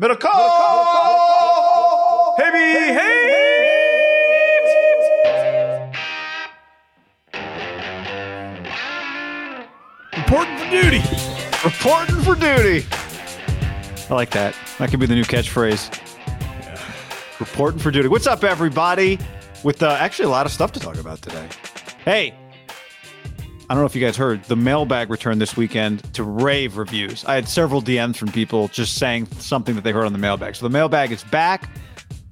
Middle call. Heavy, Reporting for duty. Reporting for duty. I like that. That could be the new catchphrase. Reporting for duty. What's up, everybody? With uh, actually a lot of stuff to talk about today. Hey, I don't know if you guys heard the mailbag returned this weekend to rave reviews. I had several DMs from people just saying something that they heard on the mailbag. So the mailbag is back.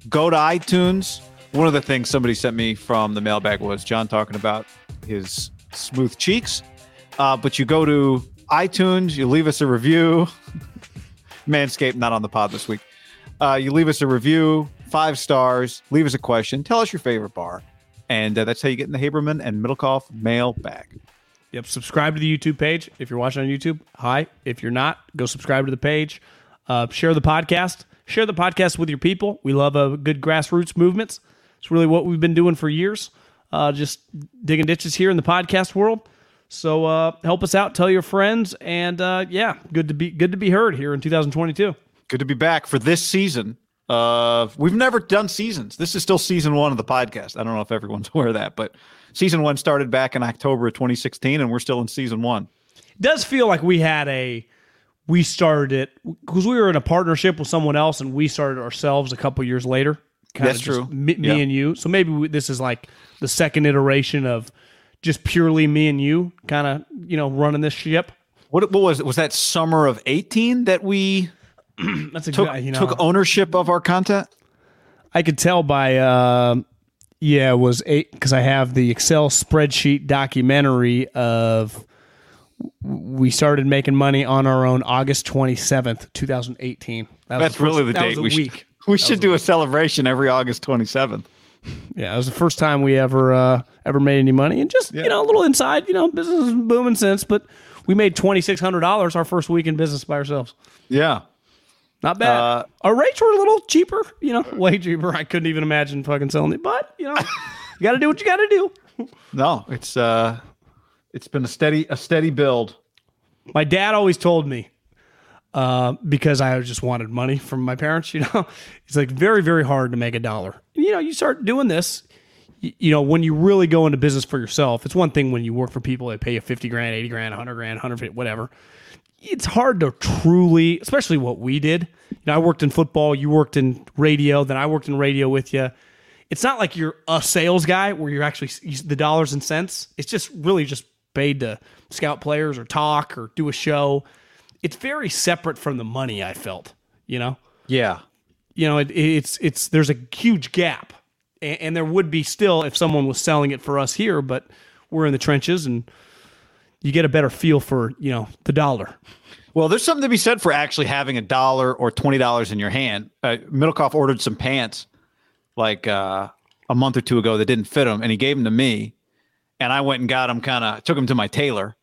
Go to iTunes. One of the things somebody sent me from the mailbag was John talking about his smooth cheeks. Uh, but you go to iTunes, you leave us a review. Manscaped not on the pod this week. Uh, you leave us a review, five stars, leave us a question, tell us your favorite bar. And uh, that's how you get in the Haberman and Middlekauff mailbag. Yep. Subscribe to the YouTube page if you're watching on YouTube. Hi. If you're not, go subscribe to the page. Uh, share the podcast. Share the podcast with your people. We love a good grassroots movements. It's really what we've been doing for years. Uh, just digging ditches here in the podcast world. So uh, help us out. Tell your friends, and uh, yeah, good to be good to be heard here in 2022. Good to be back for this season. Uh, we've never done seasons. This is still season one of the podcast. I don't know if everyone's aware of that, but season one started back in October of 2016, and we're still in season one. It does feel like we had a we started it because we were in a partnership with someone else, and we started ourselves a couple years later. That's just true. Me, me Yeah. and you. So maybe we, this is like the second iteration of just purely me and you, kind of you know running this ship. What, what was it? Was that summer of 18 that we That's a took, good, you know. took ownership of our content? I could tell by uh, yeah, it was eight because I have the Excel spreadsheet documentary of we started making money on our own August twenty seventh, two thousand eighteen. That was That's the first- really the that date. We week. should, we should do a celebration every August 27th. Yeah, it was the first time we ever uh, ever made any money, and just you know a little inside, you know, business is booming since, but we made twenty six hundred dollars our first week in business by ourselves. Yeah. Not bad. Uh, our rates were a little cheaper, you know, way cheaper. I couldn't even imagine fucking selling it, but you know, you got to do what you got to do. No, it's uh it's been a steady a steady build. My dad always told me, uh, because I just wanted money from my parents, you know, it's like very, very hard to make a dollar. You know, you start doing this, you, you know, when you really go into business for yourself, it's one thing when you work for people they pay you 50 grand, 80 grand, 100 grand, 150, whatever. It's hard to truly, especially what we did. You know, I worked in football, you worked in radio, then I worked in radio with you. It's not like you're a sales guy where you're actually the dollars and cents. It's just really just paid to scout players or talk or do a show. It's very separate from the money I felt, you know? Yeah. You know, it, it's it's there's a huge gap. And, and there would be still if someone was selling it for us here, but we're in the trenches and you get a better feel for, you know, the dollar. Well, there's something to be said for actually having a dollar or twenty dollars in your hand. Uh, Middlekauff ordered some pants like uh, a month or two ago that didn't fit him, and he gave them to me, and I went and got them. Kind of took them to my tailor,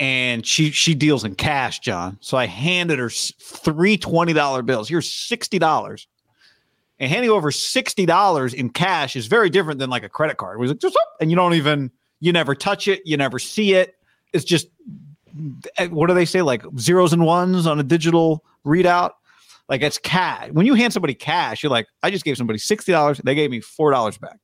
and she she deals in cash, John. So I handed her three twenty dollar bills. Here's sixty dollars, and handing over sixty dollars in cash is very different than like a credit card. It was like just and you don't even you never touch it, you never see it. It's just eh, what do they say like zeros and ones on a digital readout like it's cash when you hand somebody cash you're like i just gave somebody $60 they gave me $4 back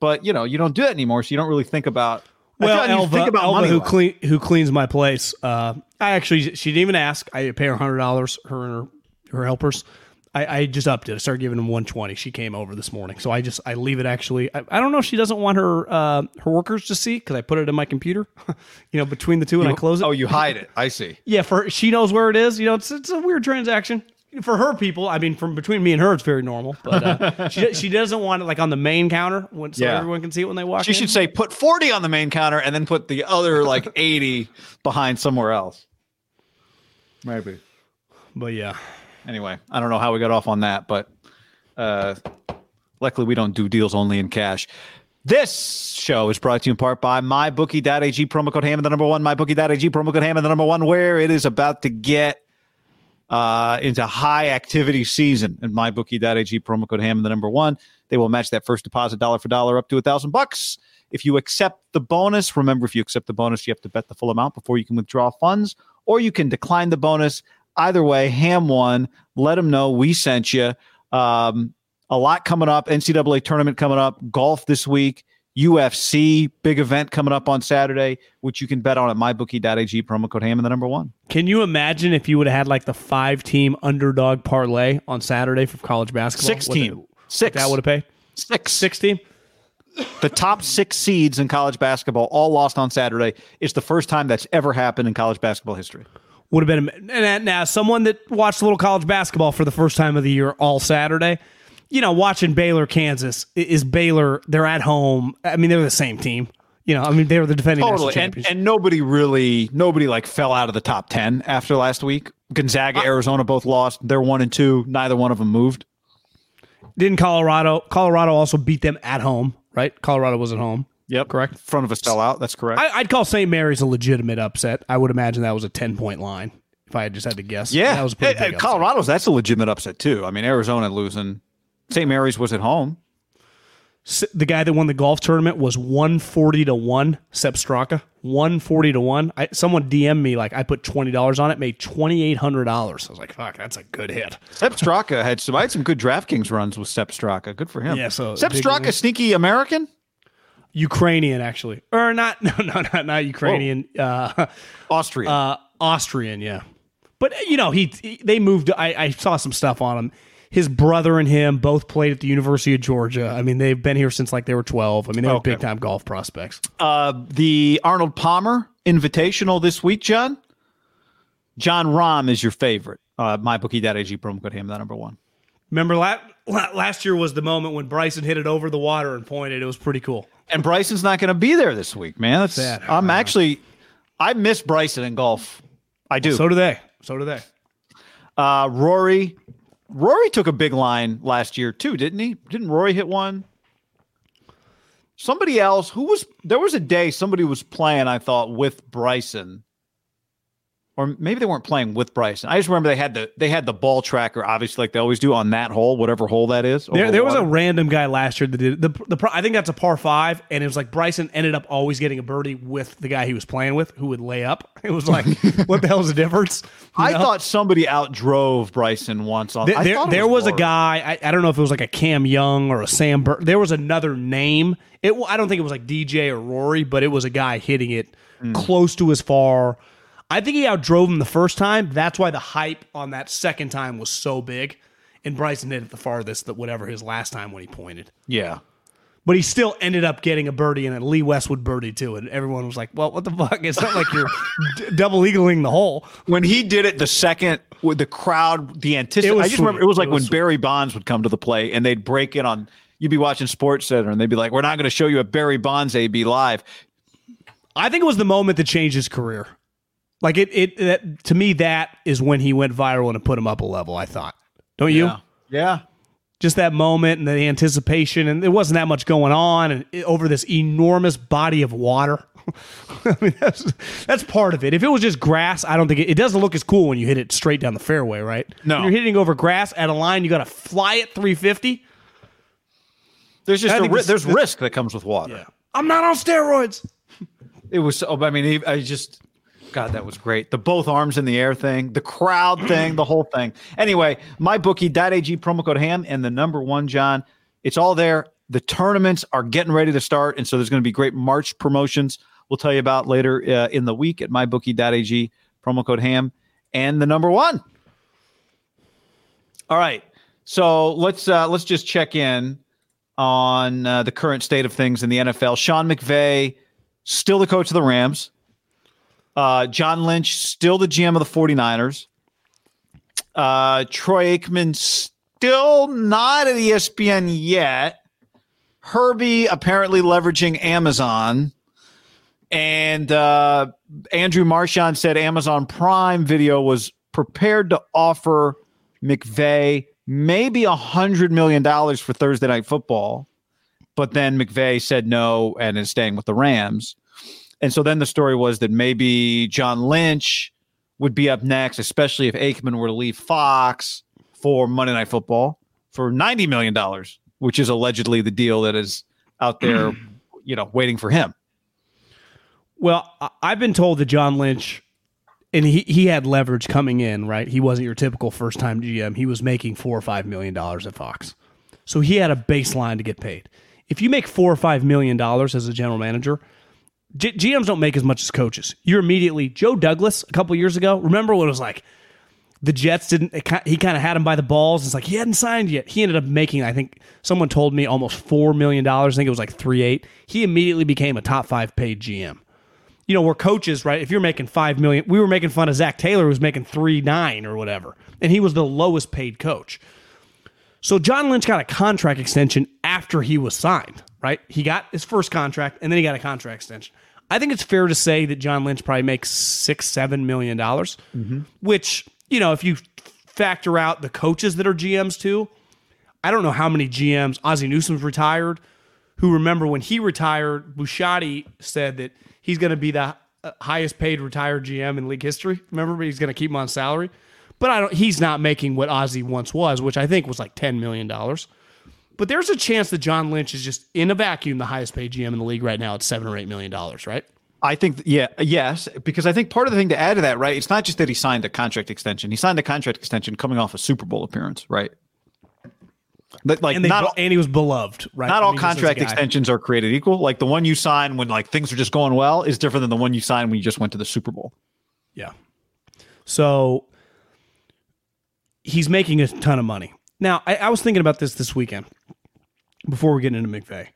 but you know you don't do it anymore so you don't really think about Well, feel like you Elva, think about Elva money who clean who cleans my place. Uh, I actually she didn't even ask. I pay her hundred dollars. Her and her, her helpers. I, I just upped it. I started giving them one twenty. She came over this morning, so I just I leave it. Actually, I, I don't know if she doesn't want her uh, her workers to see because I put it in my computer, you know, between the two, and I close it. oh you hide it i see Yeah, for she knows where it is. You know, it's it's a weird transaction for her people. I mean, from between me and her, it's very normal. But uh, she she doesn't want it like on the main counter when so Yeah. everyone can see it when they walk. she in. should say put 40 on the main counter and then put the other like 80 behind somewhere else maybe But yeah, anyway, I don't know how we got off on that, but uh, luckily we don't do deals only in cash. This show is brought to you in part by MyBookie.ag promo code Ham and the number one MyBookie.ag promo code Ham and the number one where it is about to get uh, into high activity season. And MyBookie.ag promo code Ham and the number one, they will match that first deposit dollar for dollar up to a thousand bucks. If you accept the bonus, remember if you accept the bonus, you have to bet the full amount before you can withdraw funds, or you can decline the bonus Either way, Ham won. Let them know we sent you. Um, a lot coming up. NCAA tournament coming up. Golf this week. UFC big event coming up on Saturday, which you can bet on at mybookie.ag promo code ham and the number one. Can you imagine if you would have had like the five team underdog parlay on Saturday for college basketball? Six What team. the- Six. That would have paid Six. six team. The top six seeds in college basketball all lost on Saturday. It's the first time that's ever happened in college basketball history. Would have been and now someone that watched a little college basketball for the first time of the year all Saturday. You know, watching Baylor, Kansas is Baylor. They're at home. I mean, they're the same team. You know, I mean, they were the defending Totally. And, champions. and nobody really, nobody like fell out of the top 10 after last week. Gonzaga, uh, Arizona both lost. They're one and two. Neither one of them moved. Didn't Colorado? Colorado also beat them at home, right? Colorado was at home. Yep. Correct. Front of a sellout. That's correct. I, I'd call St. Mary's a legitimate upset. I would imagine that was a ten point line if I had just had to guess. yeah. that was pretty Hey, big hey, upset. Colorado's, that's a legitimate upset too. I mean, Arizona losing. St. Mary's was at home. S- The guy that won the golf tournament was one forty to one. Sepp Straka, one forty to one. I, someone DM'd me like I put twenty dollars on it, made twenty eight hundred dollars. I was like, fuck, that's a good hit. Sepp Straka had some, I had some good DraftKings runs with Sepp Straka. Good for him. Yeah, so Sepp Straka, sneaky American, Ukrainian actually, or not? No, no, not not Ukrainian. Uh, Austrian. uh, Austrian, yeah. But uh, you know, he, he- they moved. I, I saw some stuff on him. His brother and him both played at the University of Georgia. I mean, they've been here since like they were twelve. I mean, they were Okay. big time golf prospects. uh, the Arnold Palmer Invitational this week, John. Jon Rahm is your favorite. Uh, MyBookie.ag promo code ham, that number one. Remember that last year was the moment when Bryson hit it over the water and pointed. It was pretty cool. And Bryson's not going to be there this week, man. That's, Sad. I'm actually, I miss Bryson in golf. I do. So do they. So do they. uh, Rory, Rory took a big line last year too, didn't he? Didn't Rory hit one? Somebody else who was there was a day somebody was playing. I thought with Bryson, or maybe they weren't playing with Bryson. I just remember they had the they had the ball tracker, obviously, like they always do on that hole, whatever hole that is. There, there was a random guy last year that did the the. I think that's a par five, and it was like Bryson ended up always getting a birdie with the guy he was playing with, who would lay up. It was like, what the hell's the difference? You I know? thought somebody outdrove Bryson once on. There, I there, there was, a guy. I, I don't know if it was like a Cam Young or a Sam. Bur- there was another name. It. I don't think it was like DJ or Rory, but it was a guy hitting it Hmm. close to as far. I think he outdrove him the first time. That's why the hype on that second time was so big. And Bryson hit it the farthest that whatever his last time when he pointed. Yeah. But he still ended up getting a birdie and a Lee Westwood birdie too. And everyone was like, "Well, what the fuck? It's not like you're d- double eagling the hole." when he did it the second with the crowd, the anticipation. I just remember it was like It was when sweet. Barry Bonds would come to the play and they'd break in on. You'd be watching Sports Center and they'd be like, "We're not going to show you a Barry Bonds AB live." I think it was the moment that changed his career. Like it, it that, to me, that is when he went viral and it put him up a level. I thought, don't you? Yeah. Yeah. Just that moment and the anticipation, and there wasn't that much going on, and it, over this enormous body of water. I mean, that's that's part of it. If it was just grass, I don't think it, it doesn't look as cool when you hit it straight down the fairway, right? No. When you're hitting over grass at a line, you got to fly it 350. There's just I a ri- this- there's this- risk that comes with water. I'm not on steroids. It was. so- I mean, he- I just. God, that was great. The both arms in the air thing, the crowd thing, the whole thing. Anyway, mybookie.ag promo code ham and the number one, John. It's all there. The tournaments are getting ready to start. And so there's going to be great March promotions we'll tell you about later uh, in the week at mybookie.ag promo code ham and the number one. All right. So let's uh, let's just check in on uh, the current state of things in the NFL. Sean McVay, still the coach of the Rams. Uh, John Lynch, still the GM of the 49ers. Uh, Troy Aikman, still not at ESPN yet. Herbie apparently leveraging Amazon. And uh, Andrew Marchand said Amazon Prime Video was prepared to offer McVay maybe a $100 million for Thursday Night Football. But then McVay said no and is staying with the Rams. And so then the story was that maybe John Lynch would be up next, especially if Aikman were to leave Fox for Monday Night Football for $90 million, which is allegedly the deal that is out there, you know, waiting for him. Well, I've been told that John Lynch and he, he had leverage coming in, right? He wasn't your typical first time GM. He was making four or five million dollars at Fox. So he had a baseline to get paid. If you make four or five million dollars as a general manager, G- GMs don't make as much as coaches. You're immediately Joe Douglas a couple years ago. Remember when it was like the Jets didn't? He kind of had him by the balls. It's like he hadn't signed yet. He ended up making, I think, someone told me almost four million dollars. I think it was like three eight. He immediately became a top five paid GM you know, we're coaches, right? If you're making five million, we were making fun of Zac Taylor, who was making three nine or whatever, and he was the lowest paid coach. So John Lynch got a contract extension after he was signed, right? He got his first contract, and then he got a contract extension. I think it's fair to say that John Lynch probably makes six, seven million dollars, mm-hmm. which you know, if you factor out the coaches that are GMs too, I don't know how many GMs. Ozzie Newsome's retired. Who remember when he retired? Bisciotti said that he's going to be the uh, highest paid retired GM in league history. Remember, he's going to keep him on salary. But I don't. He's not making what Ozzie once was, which I think was like ten million dollars. But there's a chance that John Lynch is just in a vacuum the highest paid GM in the league right now at seven or eight million dollars, right? I think, yeah, yes, because I think part of the thing to add to that, right? It's not just that he signed a contract extension. He signed a contract extension coming off a Super Bowl appearance, right? But like and, not, and he was beloved, right? Not all contract extensions are created equal. Like the one you sign when like things are just going well is different than the one you sign when you just went to the Super Bowl. Yeah. So he's making a ton of money. Now, I, I was thinking about this this weekend before we get into McVay.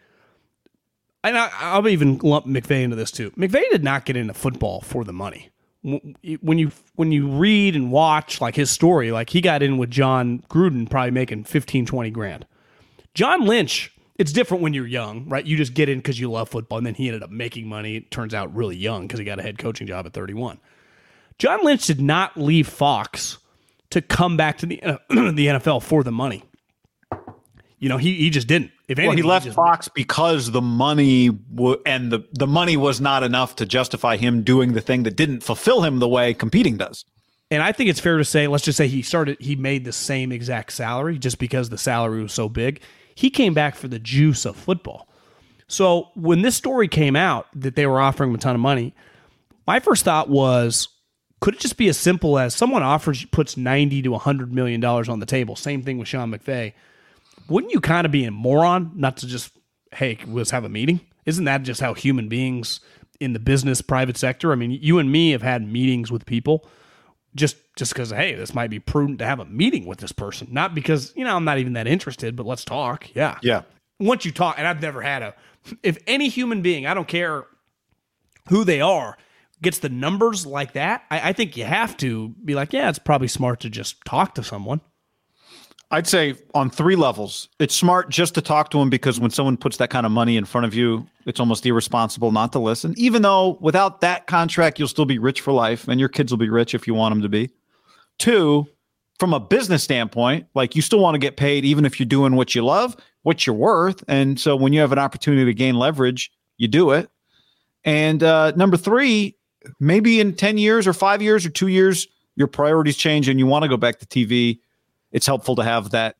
And I, will even lump McVay into this too. McVay did not get into football for the money when you when you read and watch like his story, like he got in with Jon Gruden probably making 15, 20 grand. John Lynch, it's different when you're young, right? You just get in because you love football, and then he ended up making money. It turns out really young because he got a head coaching job at 31. John Lynch did not leave Fox to come back to the uh, the NFL for the money. You know, he he just didn't. If anything, well, he left he Fox because the money w- and the the money was not enough to justify him doing the thing that didn't fulfill him the way competing does. And I think it's fair to say, let's just say he started, he made the same exact salary just because the salary was so big. He came back for the juice of football. So when this story came out that they were offering him a ton of money, my first thought was, could it just be as simple as someone offers puts ninety to hundred million dollars on the table? Same thing with Sean McVay wouldn't you kind of be a moron not to just hey let's have a meeting? Isn't that just how human beings in the business private sector i mean you and me have had meetings with people just just because hey this might be prudent to have a meeting with this person. Not because you know i'm not even that interested but let's talk. Yeah. Yeah. Once you talk and i've never had a if any human being i don't care who they are gets the numbers like that I, I think you have to be like yeah it's probably smart to just talk to someone I'd say on three levels. It's smart just to talk to him because when someone puts that kind of money in front of you, it's almost irresponsible not to listen. Even though without that contract, you'll still be rich for life and your kids will be rich if you want them to be. Two, from a business standpoint, like you still want to get paid even if you're doing what you love, what you're worth. And so when you have an opportunity to gain leverage, you do it. And uh, number three, maybe in 10 years or five years or two years, your priorities change and you want to go back to TV it's helpful to have that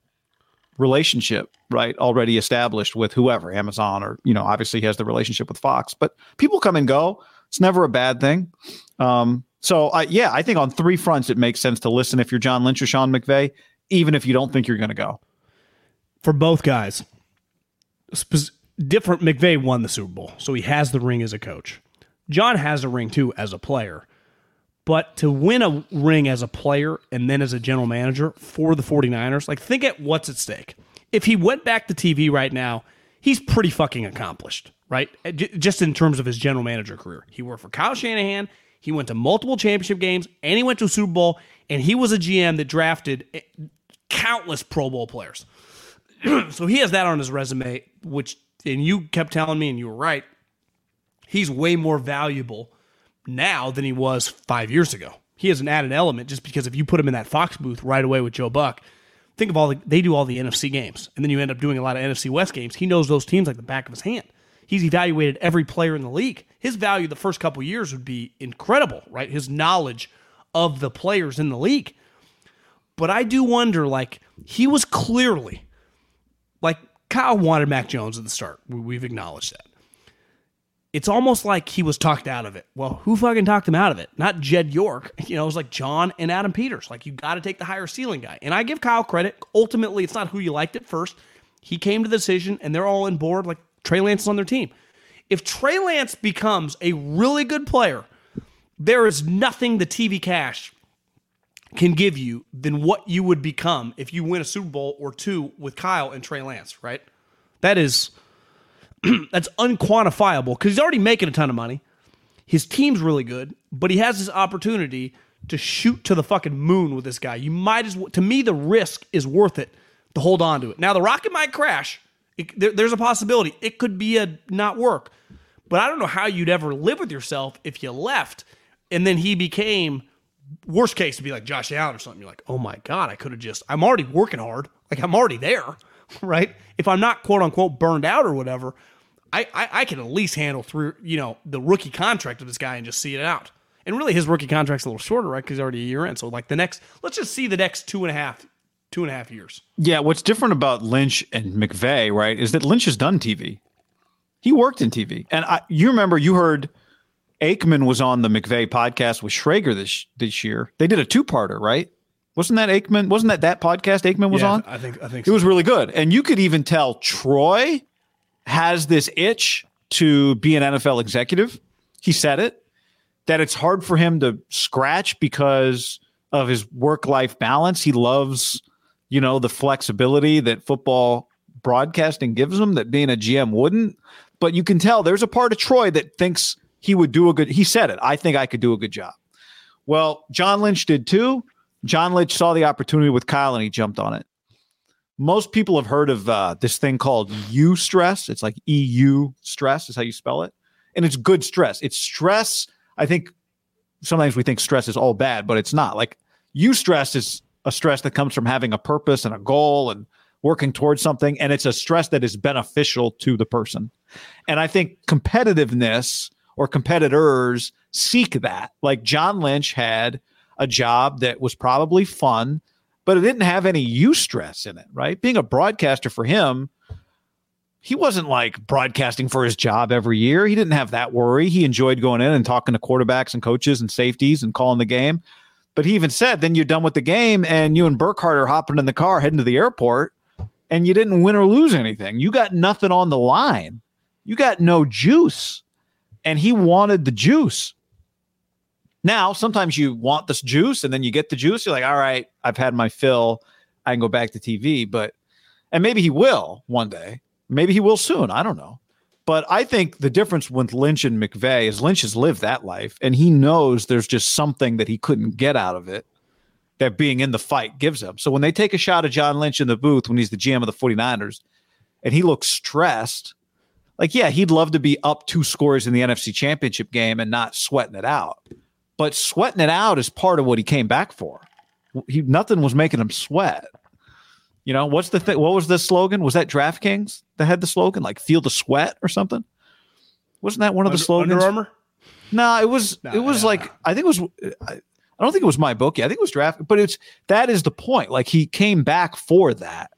relationship right already established with whoever amazon or you know obviously he has the relationship with fox but people come and go. It's never a bad thing. Um, so I, yeah i think on three fronts it makes sense to listen. If you're john lynch or sean mcvay even if you don't think you're going to go. For both guys different mcvay won the super bowl so he has the ring as a coach. John has a ring too as a player but to win a ring as a player and then as a general manager for the 49ers, like think at what's at stake. If he went back to TV right now, he's pretty fucking accomplished, right? Just in terms of his general manager career. He worked for Kyle Shanahan, he went to multiple championship games, and he went to a Super Bowl, and he was a GM that drafted eh, countless Pro Bowl players. so he has that on his resume, which, and you kept telling me, and you were right, he's way more valuable now than he was five years ago. He has an added element just because if you put him in that Fox booth right away with Joe Buck, think of all the, they do all the NFC games, and then you end up doing a lot of NFC West games. He knows those teams like the back of his hand. He's evaluated every player in the league. His value the first couple years would be incredible, right? His knowledge of the players in the league. But I do wonder, like, he was clearly, like, Kyle wanted Mac Jones at the start. We've acknowledged that it's almost like he was talked out of it. Well, who fucking talked him out of it? Not Jed York. You know, it was like John and Adam Peters. Like, you got to take the higher ceiling guy. And I give Kyle credit. Ultimately, it's not who you liked at first. He came to the decision, and they're all on board. Like, Trey Lance is on their team. If Trey Lance becomes a really good player, there is nothing the TV cash can give you than what you would become if you win a Super Bowl or two with Kyle and Trey Lance, right? That is that's unquantifiable because he's already making a ton of money. His team's really good, but he has this opportunity to shoot to the fucking moon with this guy. You might as well, to me, the risk is worth it to hold on to it. Now, the rocket might crash. It, there, there's a possibility it could be a not work, but I don't know how you'd ever live with yourself if you left and then he became worst case to be like Josh Allen or something. You're like, oh my God, I could have just, I'm already working hard. Like I'm already there, right? If I'm not quote unquote burned out or whatever, I, I, I can at least handle through, you know, the rookie contract of this guy and just see it out. And really his rookie contract's a little shorter, right? Because he's already a year in. So like the next, let's just see the next two and a half, two and a half years. Yeah. What's different about Lynch and McVay, right, is that Lynch has done TV. He worked in TV. And I, you remember you heard Aikman was on the McVay podcast with Schrager this this year. They did a two parter, right? Wasn't that Aikman? Wasn't that that podcast Aikman was Yeah, on? I think I think It was really good. And you could even tell Troy has this itch to be an NFL executive. He said it that it's hard for him to scratch because of his work life balance. He loves, you know, the flexibility that football broadcasting gives him that being a GM wouldn't. But you can tell there's a part of Troy that thinks he would do a good he said it. I think I could do a good job. Well, John Lynch did too. John Lynch saw the opportunity with Kyle and he jumped on it. Most people have heard of uh, this thing called eustress. It's like EU stress is how you spell it. And it's good stress. It's stress. I think sometimes we think stress is all bad, but it's not. Like eustress is a stress that comes from having a purpose and a goal and working towards something. And it's a stress that is beneficial to the person. And I think competitiveness or competitors seek that. Like John Lynch had a job that was probably fun, but it didn't have any eustress in it, right? Being a broadcaster for him, he wasn't like broadcasting for his job every year. He didn't have that worry. He enjoyed going in and talking to quarterbacks and coaches and safeties and calling the game. But he even said, then you're done with the game and you and Burkhardt are hopping in the car heading to the airport and you didn't win or lose anything. You got nothing on the line. You got no juice. And he wanted the juice. Now, sometimes you want this juice and then you get the juice. You're like, all right, I've had my fill. I can go back to TV. But, and maybe he will one day. Maybe he will soon. I don't know. But I think the difference with Lynch and McVay is Lynch has lived that life and he knows there's just something that he couldn't get out of it that being in the fight gives him. So when they take a shot at John Lynch in the booth when he's the GM of the 49ers and he looks stressed, like, yeah, he'd love to be up two scores in the NFC championship game and not sweating it out. But sweating it out is part of what he came back for. He nothing was making him sweat. You know, what's the thing? What was the slogan? Was that DraftKings that had the slogan like "Feel the Sweat" or something? Wasn't that one of the Under, slogans? Under Armour. No, it was. No, it was no, like. I think it was. I, I don't think it was my bookie. I think it was draft, but it's that is the point. Like he came back for that,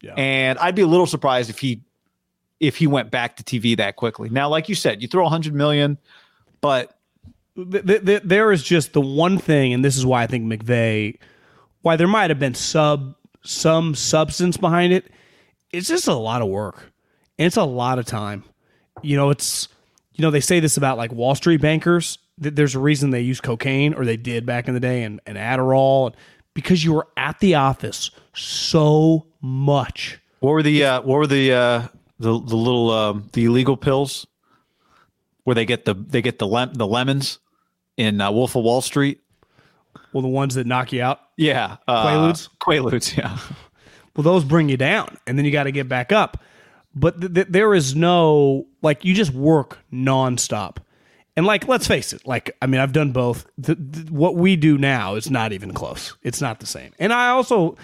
Yeah. and I'd be a little surprised if he if he went back to TV that quickly. Now, like you said, you throw a hundred million, but th- th- th- there is just the one thing, and this is why I think McVay, why there might have been sub some substance behind it. It's just a lot of work, and it's a lot of time. You know, it's you know they say this about like Wall Street bankers. That there's a reason they use cocaine, or they did back in the day, and, and Adderall, because you were at the office so much. what were the uh, what were the uh, the the little um, the illegal pills where they get the they get the lem- the lemons in uh, Wolf of Wall Street? Well, the ones that knock you out, Yeah, uh, Quaaludes? Quaaludes, yeah. well, those bring you down, and then you got to get back up. But th- th- there is no like you just work nonstop, and like let's face it, like I mean I've done both. Th- th- what we do now is not even close. It's not the same. And I also,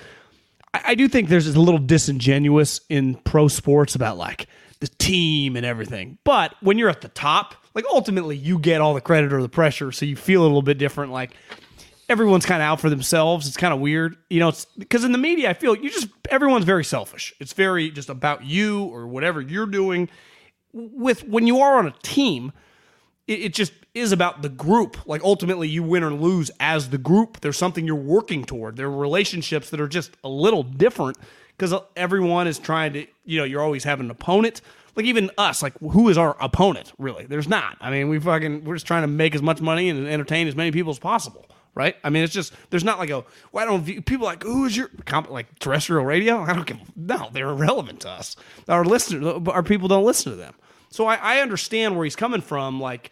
I, I do think there's a little disingenuous in pro sports about like the team and everything. But when you're at the top, like ultimately you get all the credit or the pressure, so you feel a little bit different. Like everyone's kind of out for themselves. It's kind of weird, you know. It's because in the media, I feel you just everyone's very selfish. It's very just about you or whatever you're doing. with when you are on a team, it, it just is about the group. Like ultimately, you win or lose as the group. There's something you're working toward. There are relationships that are just a little different because everyone is trying to. You know, you're always having an opponent. Like even us, like who is our opponent really? There's not. I mean, we fucking we're just trying to make as much money and entertain as many people as possible right? I mean, it's just there's not like a why don't view, people like who's your comp, like terrestrial radio? I don't give no, they're irrelevant to us. Our listeners, our people don't listen to them. So I, I understand where he's coming from. Like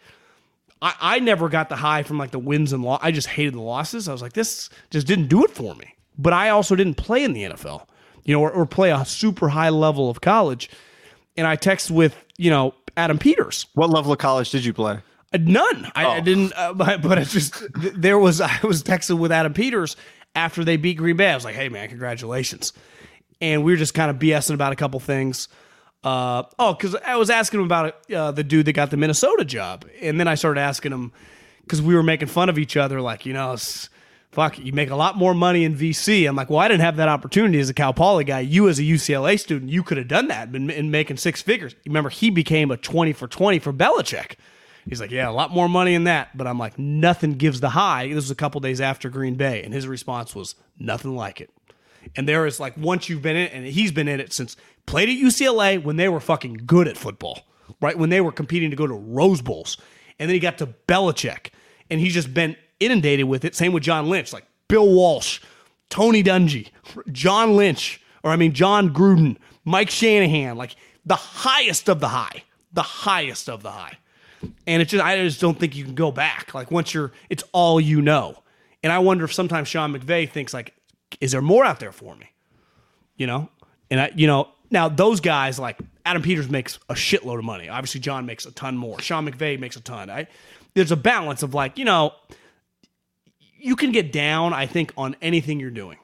I, I never got the high from like the wins and loss. I just hated the losses. I was like, this just didn't do it for me. But I also didn't play in the NFL, you know, or, or play a super high level of college. And I text with you know Adam Peters. What level of college did you play? Uh, none. I, I didn't. Uh, but, but it's just there was. I was texting with Adam Peters after they beat Green Bay. I was like, "Hey man, congratulations!" And we were just kind of BSing about a couple things. Uh, oh, because I was asking him about uh, the dude that got the Minnesota job, and then I started asking him because we were making fun of each other, like you know, fuck, you make a lot more money in VC. I'm like, well, I didn't have that opportunity as a Cal Poly guy. You as a UCLA student, you could have done that and, and making six figures. Remember, he became a twenty for twenty for Belichick. He's like, yeah, a lot more money in that. But I'm like, nothing gives the high. This was a couple days after Green Bay, and his response was nothing like it. And there is like once you've been in it, and he's been in it since Played at UCLA when they were fucking good at football, right? When they were competing to go to Rose Bowls. And then he got to Belichick, and he's just been inundated with it. Same with John Lynch, like Bill Walsh, Tony Dungy, John Lynch, or I mean, Jon Gruden, Mike Shanahan, like the highest of the high, the highest of the high. And it's just, I just don't think you can go back. Like once you're, it's all you know. And I wonder if sometimes Sean McVay thinks like, is there more out there for me? You know, and I, you know, now, those guys like Adam Peters makes a shitload of money. Obviously, John makes a ton more. Sean McVay makes a ton. I, there's a balance of like, you know, you can get down, I think, on anything you're doing.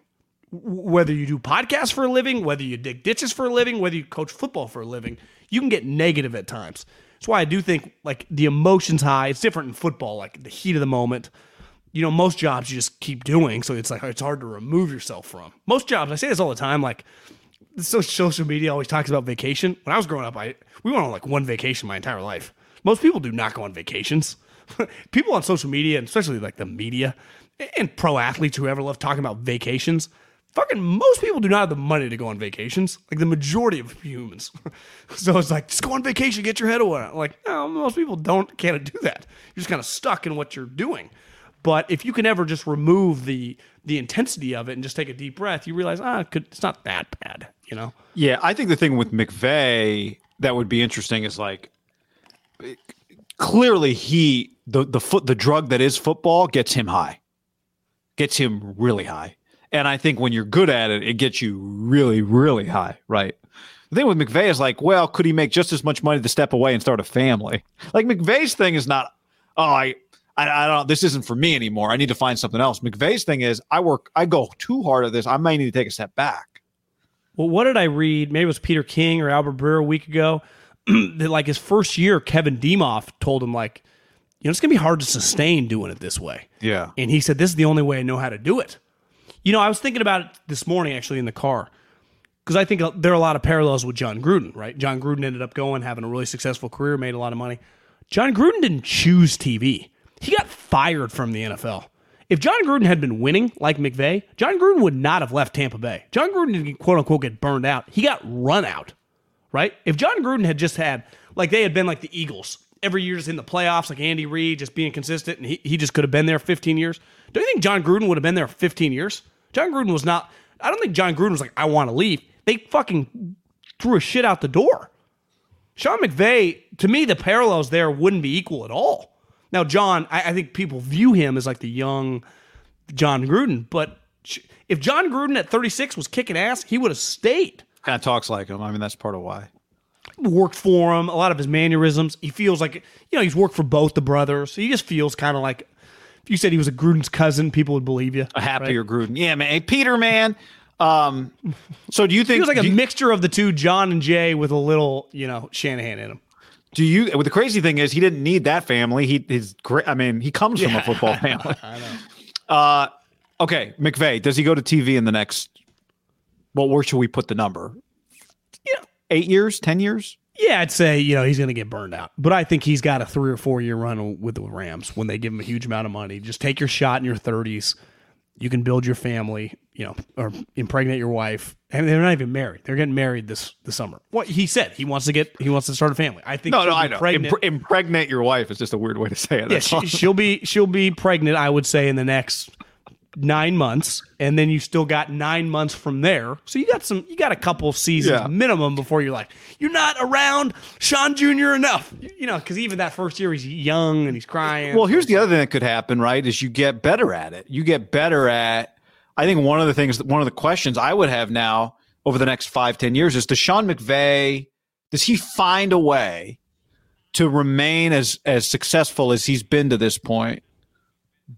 Whether you do podcasts for a living, whether you dig ditches for a living, whether you coach football for a living, you can get negative at times. That's why I do think like the emotions high. It's different in football, like the heat of the moment. You know, most jobs you just keep doing, so it's like it's hard to remove yourself from. Most jobs, I say this all the time, like so social media always talks about vacation. When I was growing up, I we went on like one vacation my entire life. Most people do not go on vacations. people on social media, and especially like the media and pro athletes who ever love talking about vacations, fucking most people do not have the money to go on vacations. Like the majority of humans. so it's like just go on vacation, get your head away. Like no, most people don't can't do that. You're just kind of stuck in what you're doing. But if you can ever just remove the the intensity of it and just take a deep breath, you realize ah, it could, it's not that bad you know? Yeah, I think the thing with McVay that would be interesting is like clearly he the the foot the drug that is football gets him high. Gets him really high. And I think when you're good at it, it gets you really, really high, right? The thing with McVay is like, well, could he make just as much money to step away and start a family? Like McVay's thing is not, oh, I, I, I don't. This isn't for me anymore. I need to find something else. McVay's thing is, I work, I go too hard at this. I might need to take a step back well, what did I read? Maybe it was Peter King or Albert Breer a week ago. that like his first year, Kevin Demoff told him like, you know, it's gonna be hard to sustain doing it this way. Yeah. And he said, this is the only way I know how to do it. You know, I was thinking about it this morning actually in the car because I think uh, there are a lot of parallels with Jon Gruden, right? Jon Gruden ended up going, having a really successful career, made a lot of money. Jon Gruden didn't choose TV. He got fired from the NFL. If Jon Gruden had been winning like McVay, Jon Gruden would not have left Tampa Bay. Jon Gruden didn't quote unquote get burned out. He got run out, right? If Jon Gruden had just had, like they had been like the Eagles, every year just in the playoffs, like Andy Reid, just being consistent, and he, he just could have been there 15 years. Don't you think Jon Gruden would have been there 15 years? Jon Gruden was not, I don't think Jon Gruden was like, I want to leave. They fucking threw a shit out the door. Sean McVay, to me, the parallels there wouldn't be equal at all. Now, John, I, I think people view him as like the young Jon Gruden, but if Jon Gruden at 36 was kicking ass, he would have stayed. Kind of talks like him. I mean, that's part of why. Worked for him. A lot of his mannerisms. He feels like you know he's worked for both the brothers. So he just feels kind of like if you said he was a Gruden's cousin, people would believe you. A happier right? Gruden. Yeah, man. Hey, Peter, man. Um, so do you think he was like a you, mixture of the two, John and Jay, with a little you know Shanahan in him. Do you? Well, the crazy thing is, he didn't need that family. He his great. I mean, he comes yeah, from a football family. I know. Uh, okay, McVay. Does he go to TV in the next? Well, where should we put the number? Yeah, eight years, ten years. Yeah, I'd say you know he's going to get burned out, but I think he's got a three or four year run with the Rams when they give him a huge amount of money. Just take your shot in your thirties. You can build your family, you know, or impregnate your wife, and they're not even married. They're getting married this this summer. What he said, he wants to get, he wants to start a family. I think No, no, I know. Pregnant. Impre- impregnate your wife is just a weird way to say it. yeah, she, she'll be she'll be pregnant. I would say in the next nine months, and then you still got nine months from there. So you got some, you got a couple seasons Yeah. minimum before you're like, you're not around Sean Jr. enough, you know, because even that first year he's young and he's crying. Well, here's the other thing that could happen, right? Is you get better at it. You get better at. I think one of the things, one of the questions I would have now over the next five, ten years is: Does Sean McVay, does he find a way to remain as as successful as he's been to this point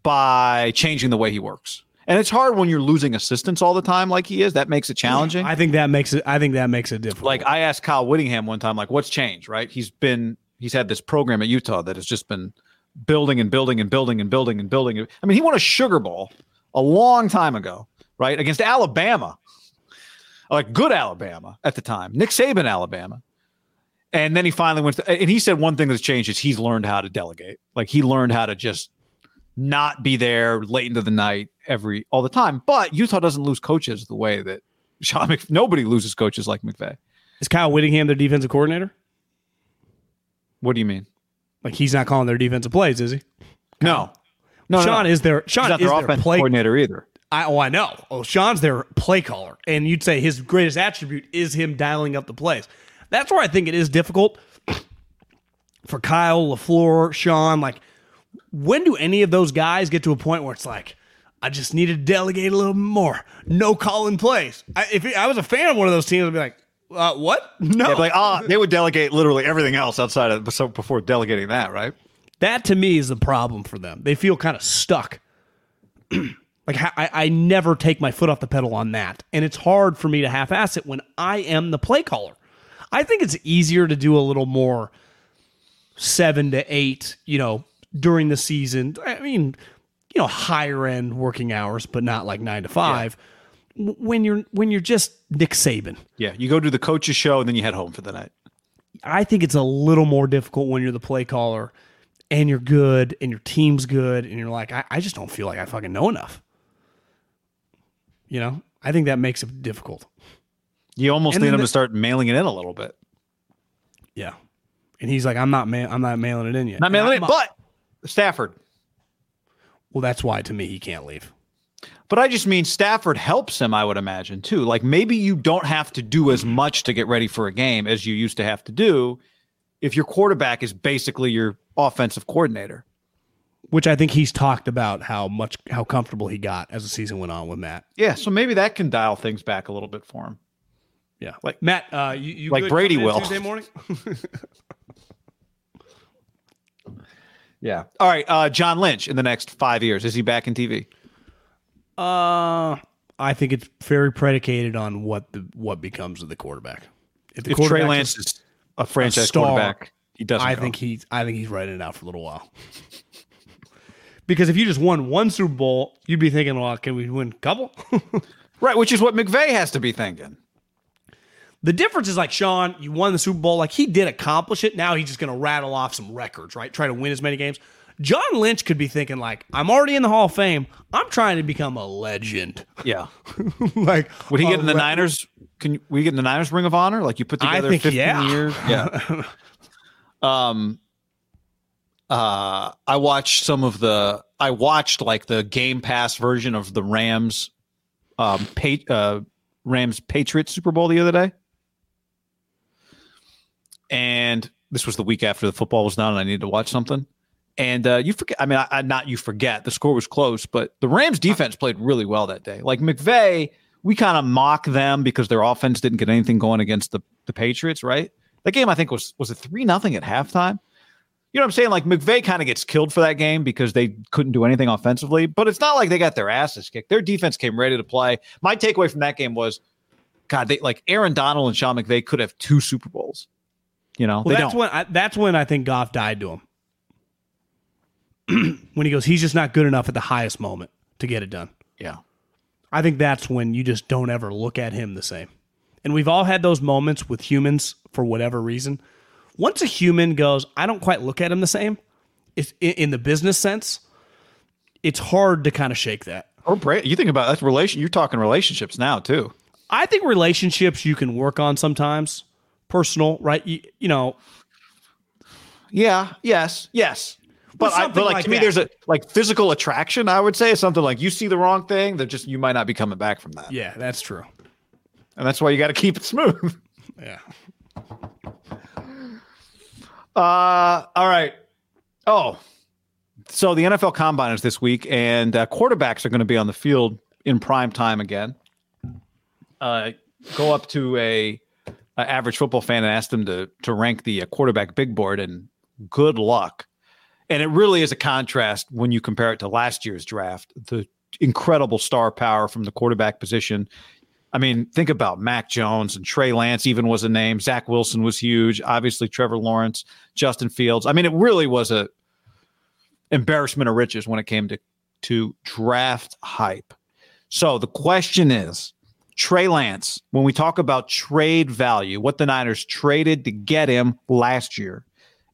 by changing the way he works? And it's hard when you're losing assistants all the time, like he is. That makes it challenging. I think that makes it. I think that makes it difficult. like I asked Kyle Whittingham one time, like, what's changed, right? He's been he's had this program at Utah that has just been building and building and building and building and building. I mean, he won a Sugar Bowl a long time ago, right? Against Alabama. Like good Alabama at the time. Nick Saban, Alabama. And then he finally went to, and he said one thing that's changed is he's learned how to delegate. Like he learned how to just not be there late into the night every all the time. But Utah doesn't lose coaches the way that Sean Mc, nobody loses coaches like McVay. is Kyle Whittingham their defensive coordinator? What do you mean? Like he's not calling their defensive plays, is he? No, no, Sean no. is their He's Sean not is their their play. coordinator either. I, oh, I know. Oh, Sean's their play caller, and you'd say his greatest attribute is him dialing up the plays. That's where I think it is difficult for Kyle, Lafleur, Sean. Like, when do any of those guys get to a point where it's like, I just need to delegate a little more, no calling plays? I, if I was a fan of one of those teams, I'd be like, uh, what? No, Yeah, like ah, they would delegate literally everything else outside of so before delegating that, right? That to me is the problem for them. They feel kind of stuck. like I, I never take my foot off the pedal on that, and it's hard for me to half-ass it when I am the play caller. I think it's easier to do a little more seven to eight, you know, during the season. I mean, you know, higher end working hours, but not like nine to five. W When you're when you're just Nick Saban, Yeah, you go to the coach's show and then you head home for the night. I think it's a little more difficult when you're the play caller and you're good and your team's good and you're like, I, I just don't feel like I fucking know enough. You know, I think that makes it difficult. You almost And need him the- to start mailing it in a little bit. Yeah. And he's like, I'm not ma- I'm not mailing it in yet. Not mailing it, but Stafford. well, that's why to me he can't leave. But I just mean Stafford helps him, I would imagine, too. Like maybe you don't have to do as much to get ready for a game as you used to have to do if your quarterback is basically your offensive coordinator. Which I think he's talked about how much how comfortable he got as the season went on with Matt. Yeah, so maybe that can dial things back a little bit for him. Yeah, like Matt, uh, you, you Like Brady will. Tuesday morning. Yeah. All right, uh, John Lynch in the next five years. Is he back in TV? Uh, I think it's very predicated on what the what becomes of the quarterback. If the If Trey Lance is a franchise star, quarterback, he doesn't. I go. think he's I think he's writing it out for a little while. because if you just won one Super Bowl, you'd be thinking, well, can we win a couple? right, which is what McVay has to be thinking. The difference is like Sean, you won the Super Bowl, like he did accomplish it. Now he's just going to rattle off some records, right? Try to win as many games. John Lynch could be thinking like, I'm already in the Hall of Fame. I'm trying to become a legend. Yeah. like, Would he get in the re- Niners? Can you, we get in the Niners Ring of Honor? Like you put together think, 15 yeah. years? Yeah. um, uh, I watched some of the. I watched like the Game Pass version of the Rams, um, pa- uh, Rams Patriots Super Bowl the other day, and this was the week after the football was done, and I needed to watch something. And uh, you forget. I mean, I, I, not you forget. The score was close, but the Rams defense played really well that day. Like McVay, we kind of mock them because their offense didn't get anything going against the the Patriots. Right? That game, I think was was it three nothing at halftime. You know what I'm saying? Like McVay kind of gets killed for that game because they couldn't do anything offensively. But it's not like they got their asses kicked. Their defense came ready to play. My takeaway from that game was, God, they like Aaron Donald and Sean McVay could have two Super Bowls. You know, Well, that's don't. when I, that's when I think Goff died to him. when he goes, he's just not good enough at the highest moment to get it done. yeah. I think that's when you just don't ever look at him the same. And we've all had those moments with humans for whatever reason. Once a human goes, I don't quite look at him the same, it's in, in the business sense, it's hard to kind of shake that. Or break. You think about that's relation. You're talking relationships now too. I think relationships you can work on sometimes, personal, right? You, you know, Yeah. Yes. Yes. But, I, but like, like to me, there's a like physical attraction. I would say something like you see the wrong thing, that just you might not be coming back from that, yeah, that's true. and that's why you got to keep it smooth. Yeah. Uh, all right. Oh, so the NFL Combine is this week, and uh, quarterbacks are going to be on the field in prime time again. Uh, go up to a, a average football fan and ask them to to rank the uh, quarterback big board, and good luck. And it really is a contrast when you compare it to last year's draft. The incredible star power from the quarterback position. I mean, think about Mac Jones and Trey Lance even was a name. Zach Wilson was huge. Obviously, Trevor Lawrence, Justin Fields. I mean, it really was a embarrassment of riches when it came to to draft hype. So the question is, Trey Lance, when we talk about trade value, what the Niners traded to get him last year,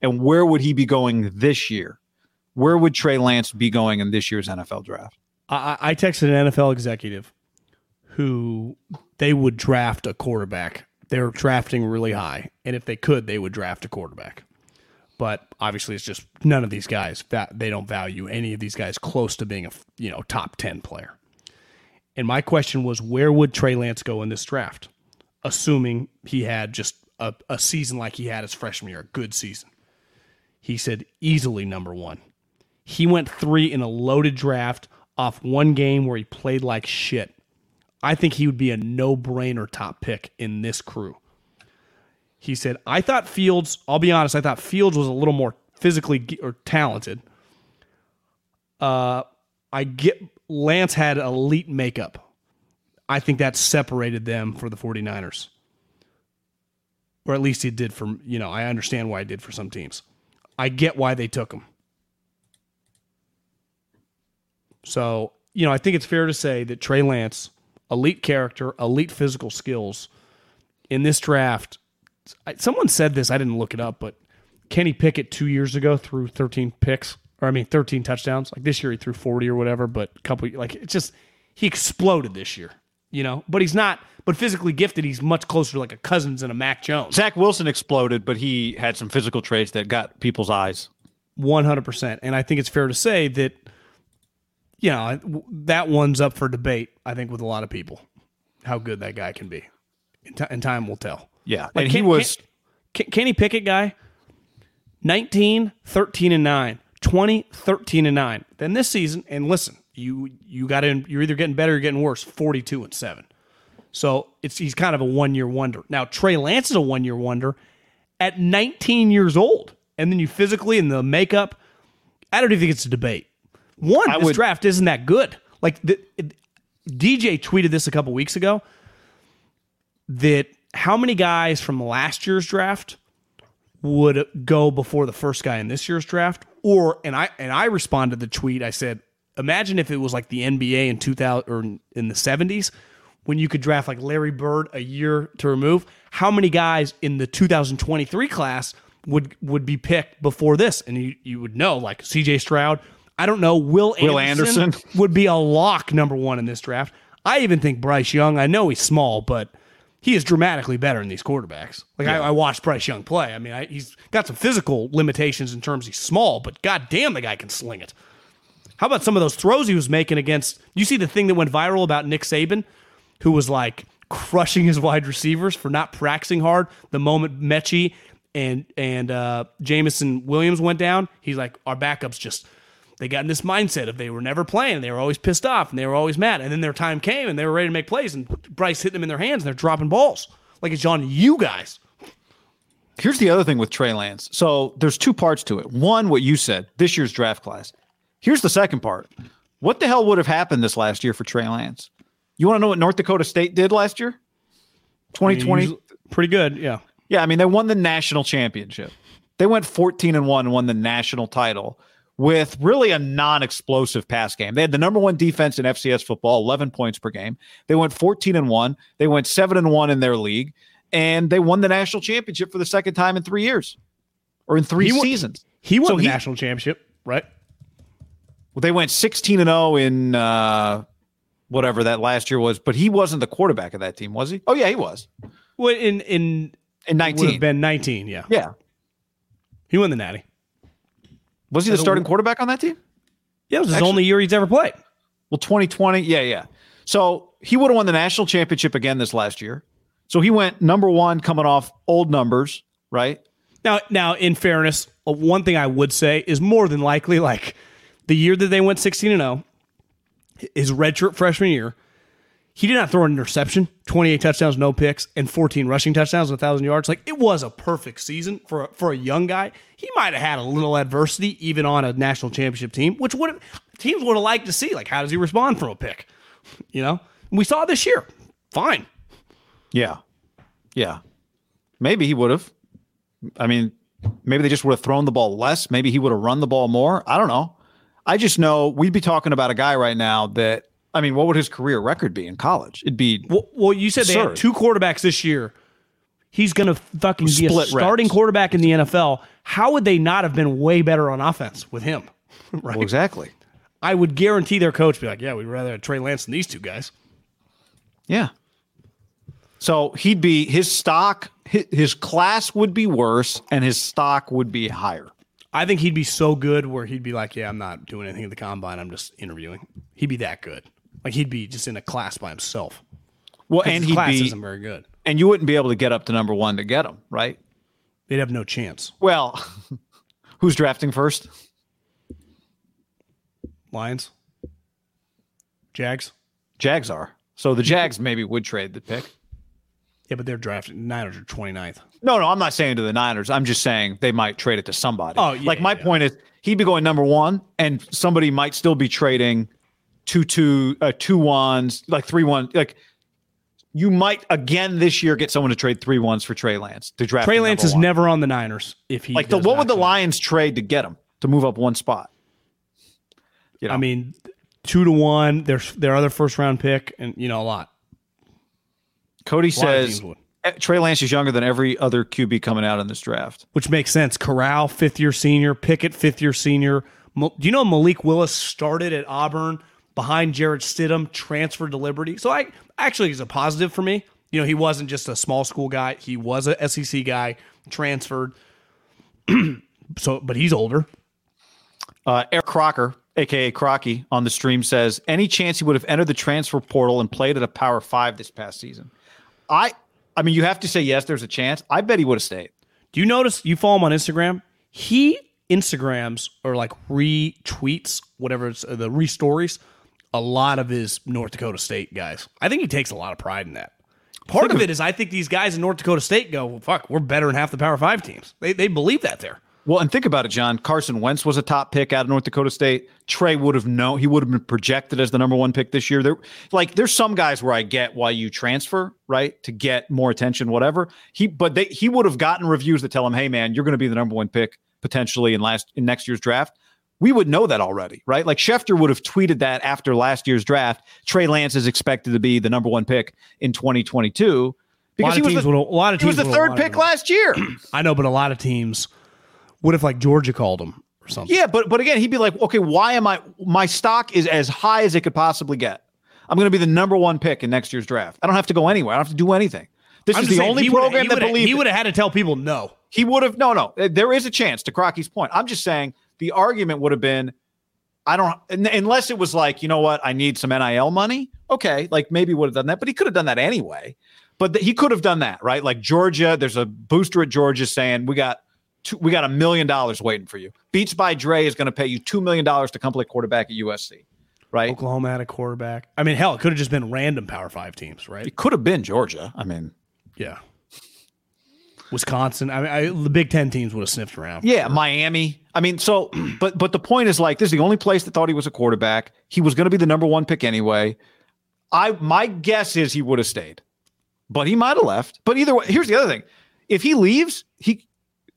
and where would he be going this year? Where would Trey Lance be going in this year's NFL draft? I, I texted an NFL executive who they would draft a quarterback. They're drafting really high, and if they could, they would draft a quarterback. But obviously, it's just none of these guys. They don't value any of these guys close to being a you know top ten player. And my question was, where would Trey Lance go in this draft, assuming he had just a, a season like he had his freshman year, a good season? He said easily number one. He went three in a loaded draft off one game where he played like shit. I think he would be a no brainer top pick in this crew. He said, I thought Fields, I'll be honest, I thought Fields was a little more physically or talented. Uh, I get Lance had elite makeup. I think that separated them for the 49ers. Or at least it did for, you know, I understand why it did for some teams. I get why they took him. So, you know, I think it's fair to say that Trey Lance, elite character, elite physical skills in this draft. Someone said this, I didn't look it up, but Kenny Pickett two years ago threw 13 picks, or I mean, 13 touchdowns. Like this year, he threw 40 or whatever, but a couple, like it's just, he exploded this year, you know, but he's not, but physically gifted, he's much closer to like a Cousins and a Mac Jones. Zach Wilson exploded, but he had some physical traits that got people's eyes. 100%. And I think it's fair to say that, you know, that one's up for debate, I think, with a lot of people, how good that guy can be. And, ti- and time will tell. Yeah, Like and he Ken- was. Ken- Ken- Kenny Pickett guy, 19, 13 and 9, 20, 13 and 9. Then this season, and listen, you you got in you're either getting better or getting worse, 42 and 7. So it's he's kind of a one year wonder. Now Trey Lance is a one year wonder at 19 years old. And then you physically and the makeup, I don't even think it's a debate. One, I this would- draft isn't that good. Like the, it- DJ tweeted this a couple weeks ago that how many guys from last year's draft would go before the first guy in this year's draft. Or and I and I responded to the tweet. I said imagine if it was like the NBA in 2000 or in the 70s when you could draft like Larry Bird a year to remove. How many guys in the 2023 class would would be picked before this? And you you would know like CJ Stroud. I don't know. Will, Will Anderson, Anderson. would be a lock number 1 in this draft. I even think Bryce Young. I know he's small but he is dramatically better than these quarterbacks. Like I, I watched Bryce Young play. I mean, I, he's got some physical limitations in terms he's small, but goddamn, the guy can sling it. How about some of those throws he was making against? You see the thing that went viral about Nick Saban, who was like crushing his wide receivers for not practicing hard. The moment Metchie and and uh, Jameson Williams went down, he's like, our backups just they got in this mindset of they were never playing. They were always pissed off and they were always mad. And then their time came and they were ready to make plays. And Bryce hit them in their hands and they're dropping balls like it's on you guys. Here's the other thing with Trey Lance. So there's two parts to it. One, what you said, this year's draft class. Here's the second part. What the hell would have happened this last year for Trey Lance? You want to know what North Dakota State did last year? 2020. Usually- Pretty good. Yeah. Yeah, I mean they won the national championship. They went 14 and 1 and won the national title with really a non-explosive pass game. They had the number one defense in FCS football, 11 points per game. They went 14 and 1. They went 7 and 1 in their league and they won the national championship for the second time in 3 years or in 3 He won- seasons. He won So the he- national championship, right? Well, they went 16 and 0 in uh, whatever that last year was, but he wasn't the quarterback of that team, was he? Oh yeah, he was. Well, in in In would have 19. been 19, yeah. Yeah. He won the Natty. Was he the starting quarterback on that team? Yeah, it was his Actually- only year he's ever played. Well, 2020, yeah, yeah. So he would have won the national championship again this last year. So he went number one coming off old numbers, right? Now, now, in fairness, uh, one thing I would say is more than likely, like the year that they went 16 and 0, his redshirt freshman year, he did not throw an interception, 28 touchdowns, no picks, and 14 rushing touchdowns, 1,000 yards. Like it was a perfect season for a, for a young guy. He might have had a little adversity even on a national championship team, which would teams would have liked to see. Like, how does he respond from a pick? You know, we saw this year. Fine. Yeah. Yeah. Maybe he would have. I mean, maybe they just would have thrown the ball less. Maybe he would have run the ball more. I don't know. I just know we'd be talking about a guy right now that, I mean, what would his career record be in college? It'd be Well, well you said they had two quarterbacks this year. He's going to fucking be a Split starting reps. quarterback in the NFL. How would they not have been way better on offense with him? right. well, exactly. I would guarantee their coach be like, "Yeah, we'd rather have Trey Lance than these two guys." Yeah. So he'd be his stock, his, his class would be worse, and his stock would be higher. I think he'd be so good where he'd be like, "Yeah, I'm not doing anything at the combine. I'm just interviewing." He'd be that good. Like he'd be just in a class by himself. Well, and his he'd class be, isn't very good. and you wouldn't be able to get up to number one to get him, right? They'd have no chance. Well, who's drafting first? Lions, Jags. Jags are. So the Jags maybe would trade the pick. Yeah, but they're drafting Niners are 29th. No, no, I'm not saying to the Niners. I'm just saying they might trade it to somebody. Oh, yeah, like my yeah. point is, he'd be going number one, and somebody might still be trading two two uh, two ones, like three one. Like you might again this year get someone to trade three ones for Trey Lance to draft. Trey Lance is one. never on the Niners if he like the what would the. Lions trade to get him to move up one spot? You know, I mean, two to one. There's their other first round pick, and you know a lot. Cody lot says eh, Trey Lance is younger than every other QB coming out in this draft. which makes sense. Corral, fifth year senior, Pickett, fifth year senior. Do you know Malik Willis started at Auburn behind Jared Stidham, transferred to Liberty? So I actually is a positive for me. You know, he wasn't just a small school guy; he was a SEC guy, transferred. so, but he's older. Uh, Eric Crocker, aka Crocky, on the stream says, any chance he would have entered the transfer portal and played at a Power Five this past season? I, I mean, you have to say yes. There's a chance. I bet he would have stayed. Do you notice you follow him on Instagram? He Instagrams or like retweets whatever it's uh, the restories a lot of his North Dakota State guys. I think he takes a lot of pride in that. Part of it is I think these guys in North Dakota State go, well, fuck, we're better than half the Power Five teams. They they believe that there. Well, and think about it, John. Carson Wentz was a top pick out of North Dakota State. Trey would have known he would have been projected as the number one pick this year. There, like, there's some guys where I get why you transfer, right, to get more attention, whatever. He, but they, he would have gotten reviews that tell him, "Hey, man, you're going to be the number one pick potentially in last in next year's draft." We would know that already, right? Like Schefter would have tweeted that after last year's draft. Trey Lance is expected to be the number one pick in 2022 A lot because he of was the, would a lot of teams he was the third pick last year. I know, but a lot of teams. What if like Georgia called him or something? Yeah, but but again, he'd be like, okay, why am I? My stock is as high as it could possibly get. I'm going to be the number one pick in next year's draft. I don't have to go anywhere. I don't have to do anything. This I'm is the saying, only program that believes he would have had to tell people no. he would have. No, no, there is a chance. To Crocky's point, I'm just saying the argument would have been, I don't unless it was like, you know what, I need some NIL money. Okay, like maybe would have done that, but he could have done that anyway. But th- he could have done that, right? Like Georgia, there's a booster at Georgia saying we got. Two, we got a million dollars waiting for you. Beats by Dre is going to pay you two million dollars to come play quarterback at USC, right? Oklahoma had a quarterback. I mean, hell, it could have just been random Power Five teams, right? It could have been Georgia. I mean, Yeah. Wisconsin. I mean, I, the Big Ten teams would have sniffed around. yeah, Miami. I mean, so, but but the point is like, this is the only place that thought he was a quarterback. He was going to be the number one pick anyway. I my guess is he would have stayed, but he might have left. But either way, here's the other thing: if he leaves, he.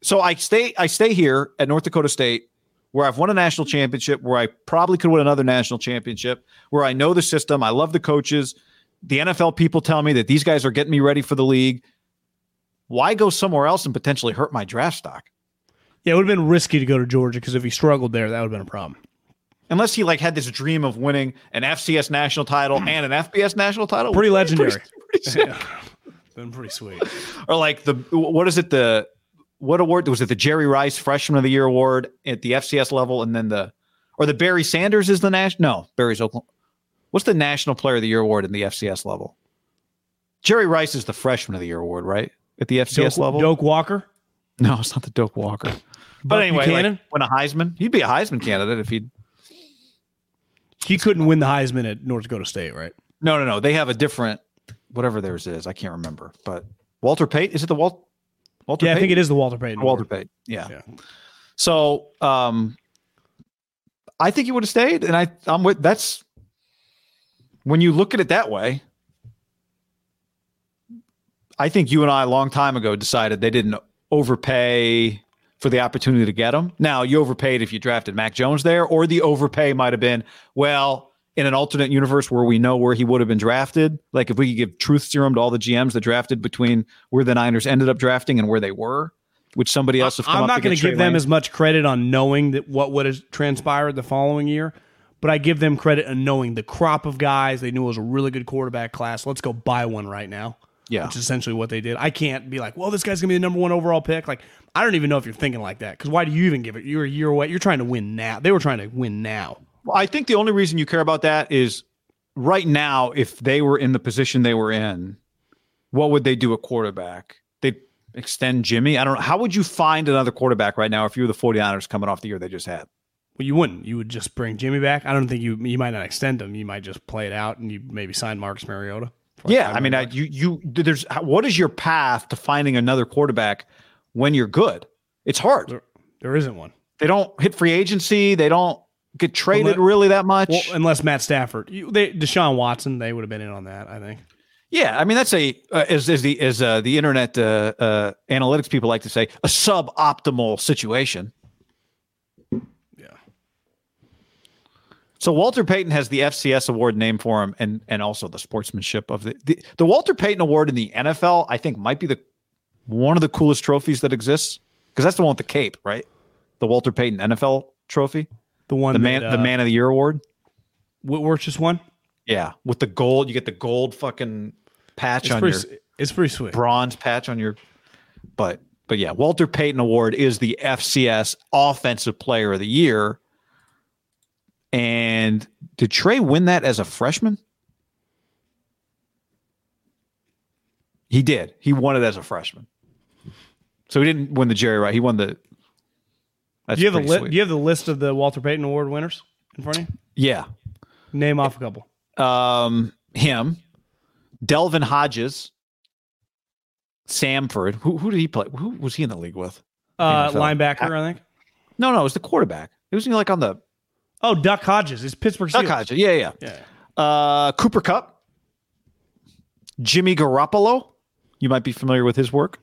So I stay. I stay here at North Dakota State where I've won a national championship, where I probably could win another national championship, where I know the system, I love the coaches. The NFL people tell me that these guys are getting me ready for the league. Why go somewhere else and potentially hurt my draft stock? Yeah, it would have been risky to go to Georgia because if he struggled there, that would have been a problem. Unless he like had this dream of winning an FCS national title and an FBS national title. Pretty legendary. Pretty, pretty. Yeah. been pretty sweet. or like the what is it the what award was it the Jerry Rice Freshman of the Year award at the FCS level and then the or the Barry Sanders is the national no Barry's Oklahoma what's the National Player of the Year award in the FCS level Jerry Rice is the Freshman of the Year award right at the FCS Doak, level Doak Walker. no it's not the Doak Walker but Buck anyway Buchanan? like, win a Heisman he'd be a Heisman candidate if he'd He couldn't win the Heisman at North Dakota State, right? no no no they have a different whatever theirs is I can't remember but Walter Payton is it the Walt Walter Yeah, I think it is the Walter Payton. Walter Award. Payton yeah Yeah. So um I think he would have stayed, and I I'm with that's when you look at it that way. I think you and I a long time ago decided they didn't overpay for the opportunity to get him. Now you overpaid if you drafted Mac Jones there, or the overpay might have been well in an alternate universe where we know where he would have been drafted. Like if we could give truth serum to all the GMs that drafted between where the Niners ended up drafting and where they were, which somebody else have come I'm not going to give Trey them as much credit on knowing that what would have transpired the following year, but I give them credit on knowing the crop of guys. They knew it was a really good quarterback class. Let's go buy one right now. Yeah. Which is essentially what they did. I can't be like, well, this guy's gonna be the number one overall pick. Like, I don't even know if you're thinking like that. Because why do you even give it? You're a year away. You're trying to win now. They were trying to win now. Well, I think the only reason you care about that is right now, if they were in the position they were in, what would they do at quarterback? They'd extend Jimmy. I don't know. How would you find another quarterback right now if you were the 49ers coming off the year they just had? Well, you wouldn't. You would just bring Jimmy back. I don't think you. You might not extend him. You might just play it out, and you maybe sign Marcus Mariota. Yeah. I mean, I, you, you, there's, what is your path to finding another quarterback when you're good? It's hard. bucks. there isn't one. They don't hit free agency. They don't get traded let- really that much. Well, unless Matt Stafford, you, they, Deshaun Watson, they would have been in on that. I think. Yeah, I mean that's a uh, as as the as uh, the internet uh, uh, analytics people like to say a suboptimal situation. So Walter Payton has the FCS award named for him, and and also the sportsmanship of the the, the Walter Payton Award in the NFL. I think might be the one of the coolest trophies that exists because that's the one with the cape, right? The Walter Payton NFL trophy, The one the man that, the uh, Man of the Year award. Whitworth just won. Yeah, with the gold, you get the gold fucking patch It's on pretty. your It's pretty sweet. bronze patch on your but but yeah walter payton award is the fcs offensive player of the year and did trey win that as a freshman he did he won it as a freshman so he didn't win the jerry right he won the Do you have the li- Do you have the list of the Walter Payton Award winners in front of you? yeah Name off a couple. um him devlin hodges samford who, who did he play who was he in the league with Uh, NFL. linebacker, I think. No, no, it was the quarterback. It was like on the Oh, Duck Hodges. It's Pittsburgh Duck Steelers. Hodges. Yeah, yeah. Yeah. Uh, Cooper Kupp, Jimmy Garoppolo. You might be familiar with his work.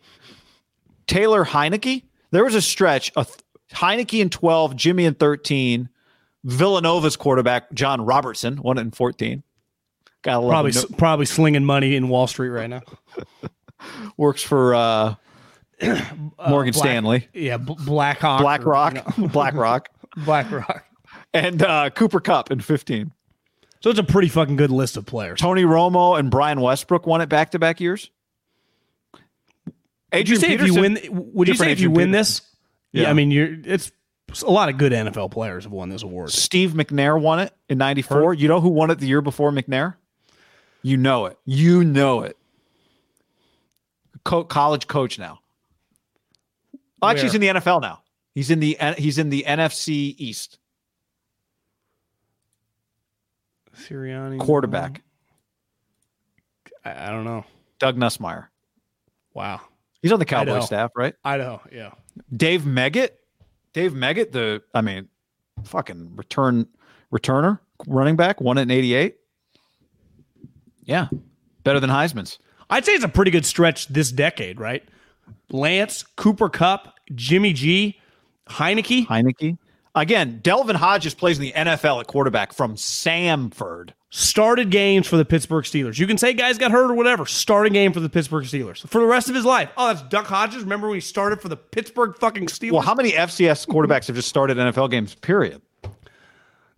Taylor Heinicke. There was a stretch of Heinicke in 12, Jimmy in 13. Villanova's quarterback, John Robertson, it in 14. Gotta love Probably, him. probably slinging money in Wall Street right now. works for uh, Morgan Black- Stanley, Yeah, B- Black Hawk. Black or, Rock, you know, and uh, Cooper Kupp in 15. So it's a pretty fucking good list of players. Tony Romo and Brian Westbrook won it back to back years. Would you Adrian say if you win? Would you say if you win Peterson. this? Yeah. Yeah. I mean, you're. It's a lot of good NFL players have won this award. Steve McNair won it in 94. You know who won it the year before McNair? You know it. You know it. Co- college coach now. Actually, he's in the NFL now. He's in the he's in the NFC East. Sirianni Quarterback. I, I don't know. Doug Nussmeier. Wow. He's on the Cowboy Idaho. staff, right? Idaho. Yeah. Dave Meggett. Dave Meggett, the I mean, fucking return returner, running back, won it in 88. Yeah. Better than Heisman's. I'd say it's a pretty good stretch this decade, right? Lance, Cooper Kupp, Jimmy G, Heinicke. Heinicke. Again, Devlin Hodges plays in the NFL at quarterback from Samford. Started games for the Pittsburgh Steelers. You can say guys got hurt or whatever. Starting game for the Pittsburgh Steelers for the rest of his life. Oh, that's Duck Hodges. Remember when he started for the Pittsburgh fucking Steelers? Well, how many FCS quarterbacks have just started NFL games? Period.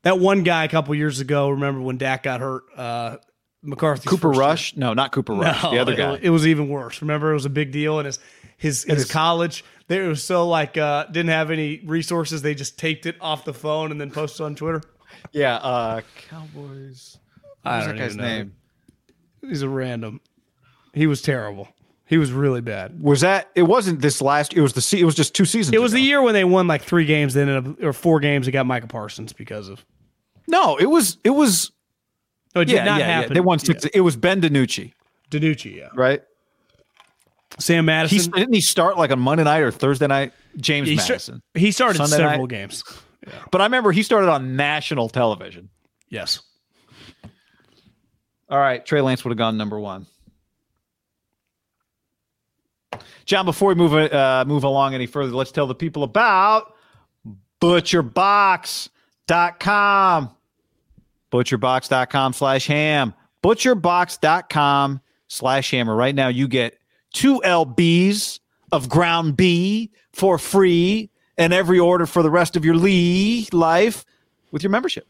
That one guy a couple years ago. Remember when Dak got hurt? Uh, McCarthy. Cooper Rush? Year. No, not Cooper Rush. No, the other guy. It, it, was even worse. Remember, it was a big deal in his his his college. They was so like uh, didn't have any resources. They just taped it off the phone and then posted on Twitter. Yeah, uh, Cowboys. What's that guy's name? He's a random. He was terrible. He was really bad. Was that? It wasn't this last. It was the. It was just two seasons. It was ago. the year when they won like three games. then ended up or four games. They got Micah Parsons because of. No, it was. It was. No, it did yeah, not yeah, happen. Yeah. They won six. Yeah. It was Ben DiNucci. DiNucci, yeah. Right. Sam Madison. He, didn't he start like on Monday night or Thursday night? James he Madison. he started Sunday several night. games. Yeah. But I remember he started on national television. Yes. All right, Trey Lance would have gone number one. John, before we move uh, move along any further, let's tell the people about butcherbox.com. Butcherbox.com slash ham. Butcherbox.com slash hammer. Right now, you get two LBs of ground B for free and every order for the rest of your Lee life with your membership.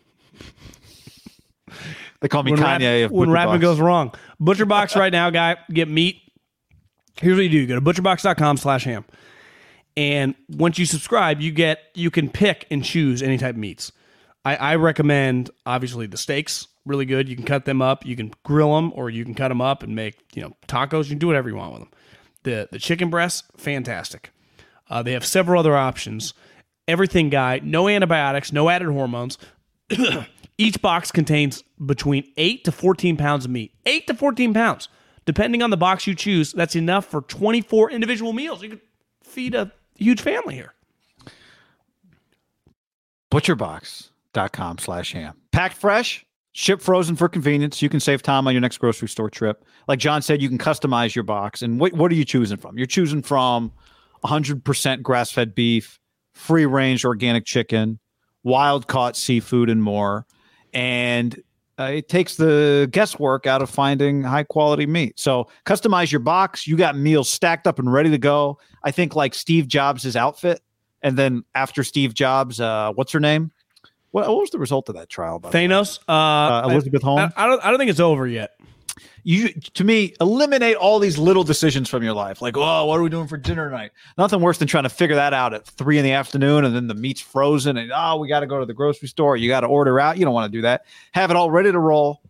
They call me when Kanye. Rap, when rapping goes wrong, Butcher Box right now, guy, get meat. Here's what you do: you go to butcherbox.com/ham, and once you subscribe, you get you can pick and choose any type of meats. I, I recommend obviously the steaks, really good. You can cut them up, you can grill them, or you can cut them up and make you know tacos. You can do whatever you want with them. The the chicken breasts, fantastic. Uh, they have several other options. Everything guy, no antibiotics, no added hormones. Each box contains between 8 to 14 pounds of meat. 8 to 14 pounds. Depending on the box you choose, that's enough for 24 individual meals. You could feed a huge family here. Butcherbox.com slash ham. Packed fresh, ship frozen for convenience. You can save time on your next grocery store trip. Like John said, you can customize your box. And what, what are you choosing from? You're choosing from 100% grass fed beef, free range organic chicken, wild caught seafood, and more and uh, it takes the guesswork out of finding high quality meat. So customize your box. You got meals stacked up and ready to go. I think like Steve Jobs' outfit, and then after Steve Jobs, uh, what's her name? What, what was the result of that trial? Thanos, uh, uh, Elizabeth Holmes. I, I, don't. I don't think it's over yet. You to me eliminate all these little decisions from your life. Like oh what are we doing for dinner tonight? Nothing worse than trying to figure that out at three in the afternoon and then the meat's frozen and oh we got to go to the grocery store. You got to order out. You don't want to do that. Have it all ready to roll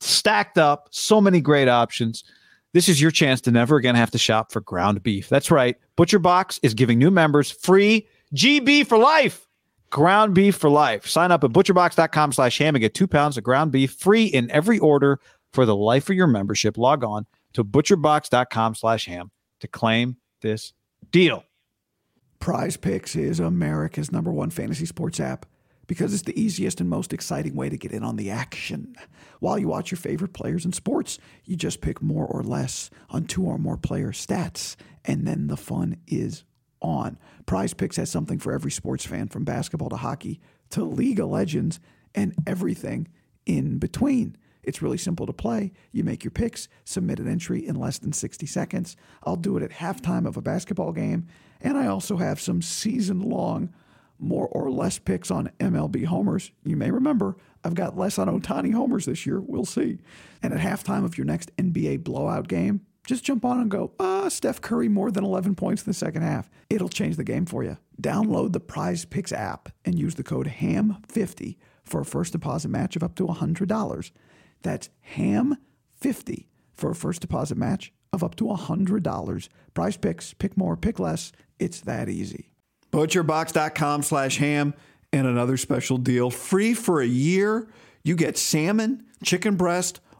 stacked up so many great options. This is your chance to never again have to shop for ground beef. That's right. Butcher box is giving new members free gb for life ground beef for life sign up at butcherbox.com slash ham and get two pounds of ground beef free in every order for the life of your membership, log on to butcherbox.com slash ham to claim this deal. Prize Picks is America's number one fantasy sports app because it's the easiest and most exciting way to get in on the action. While you watch your favorite players in sports, you just pick more or less on two or more player stats, and then the fun is on. Prize Picks has something for every sports fan from basketball to hockey to League of Legends and everything in between. It's really simple to play. You make your picks, submit an entry in less than 60 seconds. I'll do it at halftime of a basketball game. And I also have some season long, more or less picks on MLB homers. You may remember I've got less on Ohtani homers this year. We'll see. And at halftime of your next NBA blowout game, just jump on and go, ah, Steph Curry more than 11 points in the second half. It'll change the game for you. Download the Prize Picks app and use the code HAM50 for a first deposit match of up to $100. That's HAM50 for a first deposit match of up to $100. Prize picks, pick more, pick less. It's that easy. Butcherbox.com slash ham and another special deal. Free for a year. You get salmon, chicken breast,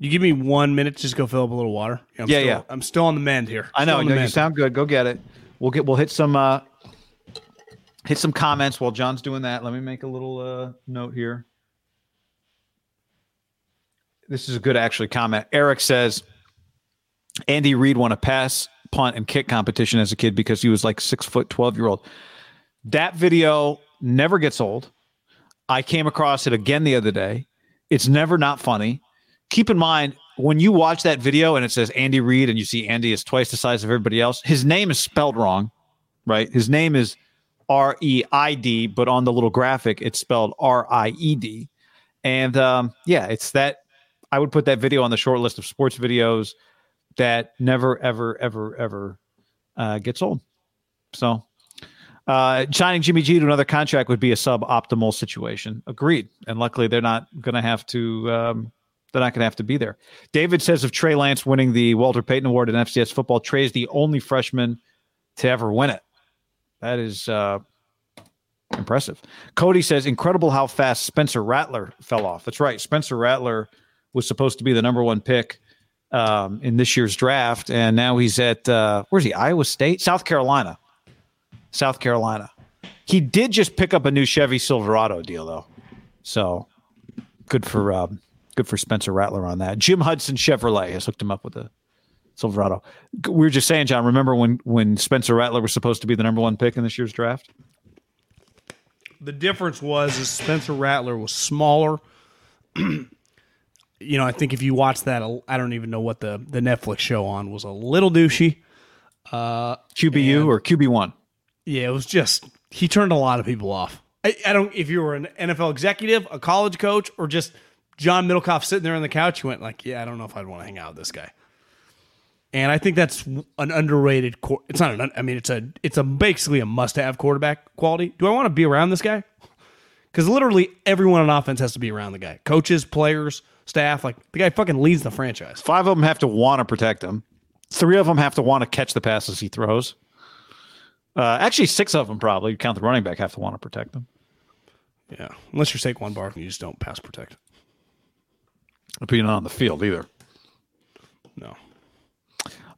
You give me one minute to just go fill up a little water. I'm Yeah, still, yeah. I'm still on the mend here. I know. on no, you sound good. Go get it. We'll get. We'll hit some. uh Hit some comments while John's doing that. Let me make a little uh note here. This is a good actually comment. Eric says Andy Reid won a pass, punt, and kick competition as a kid because he was like six foot twelve year old. That video never gets old. I came across it again the other day. It's never not funny. Keep in mind when you watch that video and it says Andy Reid and you see Andy is twice the size of everybody else, his name is spelled wrong, right? His name is R E I D, but on the little graphic it's spelled R I E D. And um, yeah, it's that. I would put that video on the short list of sports videos that never, ever, ever, ever uh, gets old. So, uh, signing Jimmy G to another contract would be a suboptimal situation. Agreed. And luckily, they're not going to have to. Um, they're not going to have to be there. David says of Trey Lance winning the Walter Payton Award in FCS football, Trey is the only freshman to ever win it. That is uh, impressive. Cody says incredible how fast Spencer Rattler fell off. That's right. Spencer Rattler was supposed to be the number one pick um, in this year's draft, and now he's at uh, where's he? Iowa State, South Carolina. South Carolina. He did just pick up a new Chevy Silverado deal though, so good for um, good for Spencer Rattler on that. Jim Hudson Chevrolet has hooked him up with a Silverado. We were just saying, John. Remember when when Spencer Rattler was supposed to be the number one pick in this year's draft? The difference was is Spencer Rattler was smaller. you know, I think if you watch that, I don't even know what the the Netflix show on was a little douchey. Uh, QBU or QB one? Yeah, it was just he turned a lot of people off. I, I don't if you were an NFL executive, a college coach, or just John Middlekauff sitting there on the couch, you went like, yeah, I don't know if I'd want to hang out with this guy. And I think that's an underrated. It's not an. I mean, it's a. It's a basically a must-have quarterback quality. Do I want to be around this guy? Because literally everyone on offense has to be around the guy. Coaches, players, staff. Like the guy fucking leads the franchise. Five of them have to want to protect him. Three of them have to want to catch the passes he throws. Uh, actually, six of them probably. You count the running back, have to want to protect them. Yeah, unless you're Saquon Barkley, you just don't pass protect. You're on the field either. No.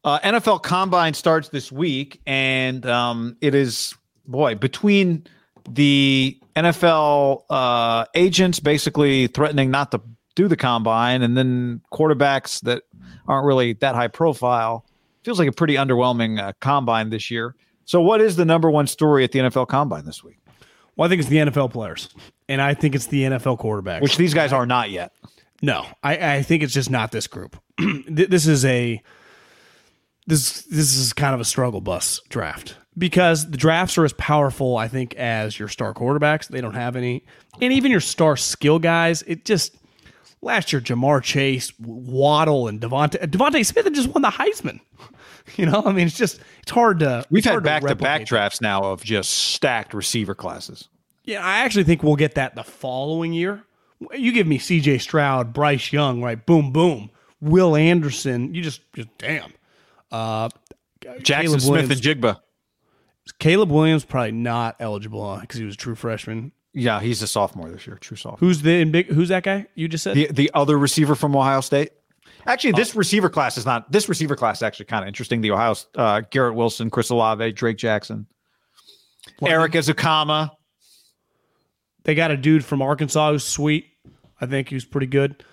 Uh, NFL Combine starts this week, and um, it is boy between the NFL uh, agents basically threatening not to do the combine, and then quarterbacks that aren't really that high profile. Feels like a pretty underwhelming uh, combine this year. So, what is the number one story at the NFL Combine this week? Well, I think it's the NFL players, and I think it's the NFL quarterbacks. Which these guys are not yet. No, I, I think it's just not this group. This is a this this is kind of a struggle bus draft because the drafts are as powerful, I think, as your star quarterbacks. They don't have any, and even your star skill guys. It just last year, Ja'Marr Chase, Waddle, and DeVonta DeVonta Smith had just won the Heisman. You know, I mean, it's just it's hard to. We've had back to back drafts now of just stacked receiver classes. Yeah, I actually think we'll get that the following year. You give me C.J. Stroud, Bryce Young, right? Boom, boom. Will Anderson. You just, just damn. Uh, Jackson Caleb Smith Williams. and Njigba. Caleb Williams probably not eligible because he was a true freshman. Yeah, he's a sophomore this year, true sophomore. Who's the big? Who's that guy you just said? the the other receiver from Ohio State. Actually, this receiver class is not. This receiver class is actually kind of interesting. The Ohio uh, Garrett Wilson, Chris Olave, Drake Jackson, Eric Ezukama. They got a dude from Arkansas who's sweet. I think he was pretty good.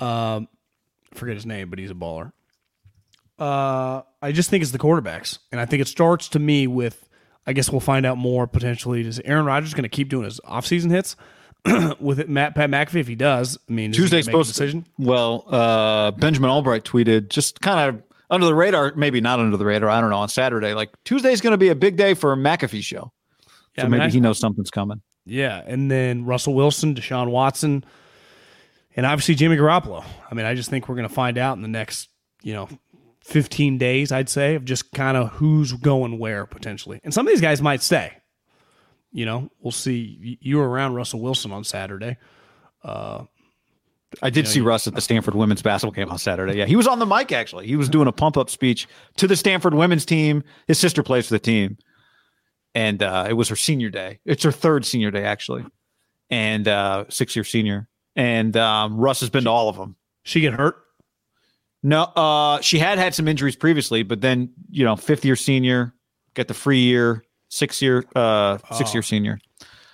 Um, forget his name, but he's a baller. Uh, I just think it's the quarterbacks, and I think it starts to me with. I guess we'll find out more potentially. Is Aaron Rodgers going to keep doing his offseason hits with it, Matt Pat McAfee? If he does, I mean, Tuesday's gonna make a supposed to. decision. Well, uh, Benjamin Albright tweeted just kind of under the radar, maybe not under the radar. I don't know. On Saturday, like Tuesday's going to be a big day for a McAfee show. Yeah, So I mean, maybe I- he knows something's coming. Yeah, and then Russell Wilson, Deshaun Watson. and obviously Jimmy Garoppolo. I mean, I just think we're going to find out in the next, you know, 15 days, I'd say, of just kind of who's going where potentially. And some of these guys might stay. You know, we'll see. You were around Russell Wilson on Saturday. Uh, I did see Russ at the Stanford women's basketball game on Saturday. Yeah, he was on the mic actually. He was doing a pump up speech to the Stanford women's team. His sister plays for the team, and uh, it was her senior day. It's her third senior day actually, and uh, six year senior. And um, Russ has been to all of them. She get hurt? No, uh, she had had some injuries previously, but then you know, fifth year senior, get the free year, six year, uh, six year senior.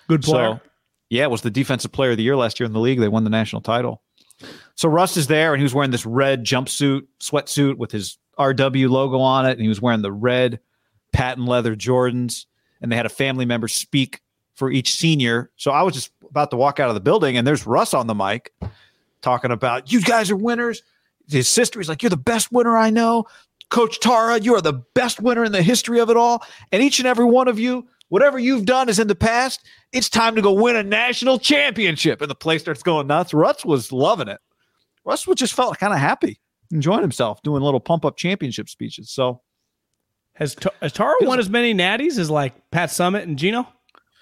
Good player. So, yeah, was the defensive player of the year last year in the league. They won the national title. So Russ is there, and he was wearing this red jumpsuit, sweatsuit with his RW logo on it, and he was wearing the red patent leather Jordans. And they had a family member speak for each senior. So I was just about to walk out of the building, and there's Russ on the mic talking about you guys are winners. His sister, he's like, You're the best winner I know. Coach Tara, you are the best winner in the history of it all. And each and every one of you, whatever you've done is in the past. It's time to go win a national championship. And the place starts going nuts. Russ was loving it. Russ just felt kind of happy, enjoying himself, doing little pump up championship speeches. So has, has Tara won as many natties as like Pat Summitt and Gino?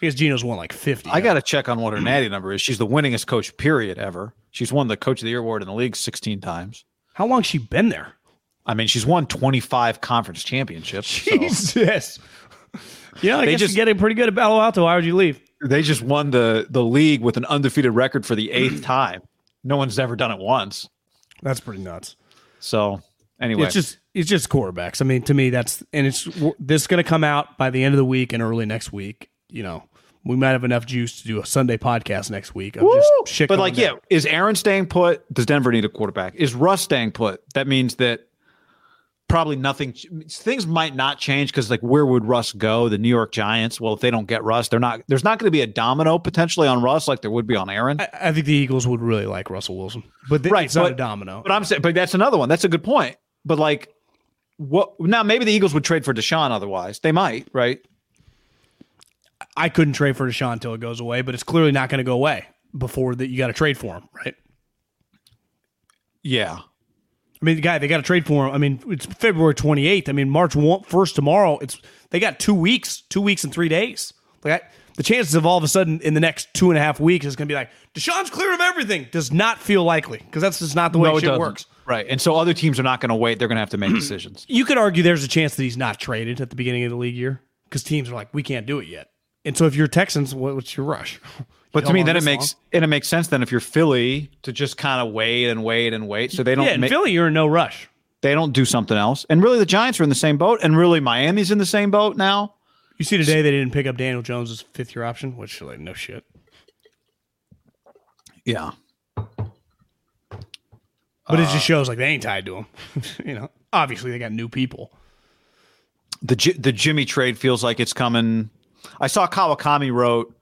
Because Gino's won like 50. I got to check on what her natty number is. She's the winningest coach, period, ever. She's won the Coach of the Year award in the league 16 times. How long she been there? I mean, she's won 25 conference championships. Jesus. So. Yeah, I they guess just, you're getting pretty good at Palo Alto. Why would you leave? They just won the the league with an undefeated record for the eighth time. No one's ever done it once. That's pretty nuts. So anyway, it's just it's just quarterbacks. I mean, to me, that's and it's this is going to come out by the end of the week and early next week. You know, we might have enough juice to do a Sunday podcast next week. I'm just shit. But like, down. yeah, is Aaron staying put? Does Denver need a quarterback? Is Russ staying put? That means that probably nothing. Things might not change because like, where would Russ go? The New York Giants. Well, if they don't get Russ, they're not. There's not going to be a domino potentially on Russ like there would be on Aaron. I, I think the Eagles would really like Russell Wilson, but right, it's but, not a domino. But I'm saying, but that's another one. That's a good point. But like, what now? Maybe the Eagles would trade for Deshaun. Otherwise, they might. Right. I couldn't trade for Deshaun until it goes away, but it's clearly not going to go away before that. You got to trade for him, right? Yeah. I mean, the guy they got to trade for him. I mean, it's February 28th. I mean, March 1st tomorrow. It's they got two weeks, two weeks and three days. Like I, the chances of all of a sudden in the next two and a half weeks is going to be like Deshaun's clear of everything does not feel likely because that's just not the way no, shit works. Right, and so other teams are not going to wait; they're going to have to make decisions. You could argue there's a chance that he's not traded at the beginning of the league year because teams are like, we can't do it yet. And so if you're Texans, what's your rush? But to me, then it makes and it makes sense then if you're Philly to just kind of wait and wait and wait, so they don't. Yeah, in Philly, you're in no rush. They don't do something else, and really, the Giants are in the same boat, and really, Miami's in the same boat now. You see today they didn't pick up Daniel Jones's fifth year option, which like no shit. Yeah, uh, it just shows like they ain't tied to him. you know, obviously they got new people. The the Jimmy trade feels like it's coming. I saw Kawakami wrote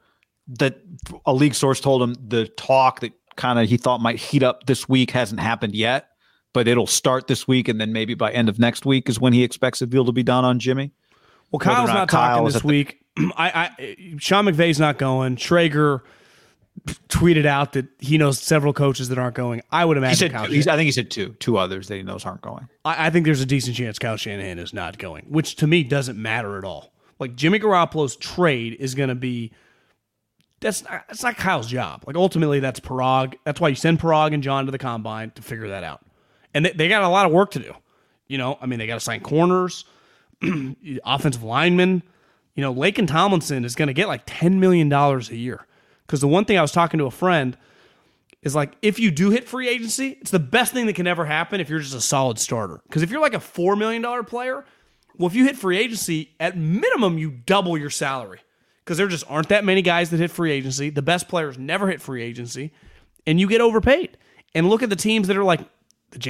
that a league source told him the talk that kind of he thought might heat up this week hasn't happened yet, but it'll start this week, and then maybe by end of next week is when he expects a deal to be done on Jimmy. Well, Kyle's not, not Kyle talking this week. The- I, I, Sean McVay's not going. Schrager tweeted out that he knows several coaches that aren't going. I would imagine. He said, I think he said two, two others that he knows aren't going. I, I think there's a decent chance Kyle Shanahan is not going, which to me doesn't matter at all. Like Jimmy Garoppolo's trade is going to be that's not, that's not Kyle's job. Like ultimately, that's Paraag. That's why you send Paraag and John to the combine to figure that out. And they, they got a lot of work to do. You know, I mean, they got to sign corners, offensive linemen. You know, Laken Tomlinson is going to get like ten million dollars a year. Because the one thing I was talking to a friend is like, if you do hit free agency, it's the best thing that can ever happen if you're just a solid starter. Because if you're like a four million dollar player, well, if you hit free agency, at minimum you double your salary because there just aren't that many guys that hit free agency. The best players never hit free agency, and you get overpaid. And look at the teams that are like,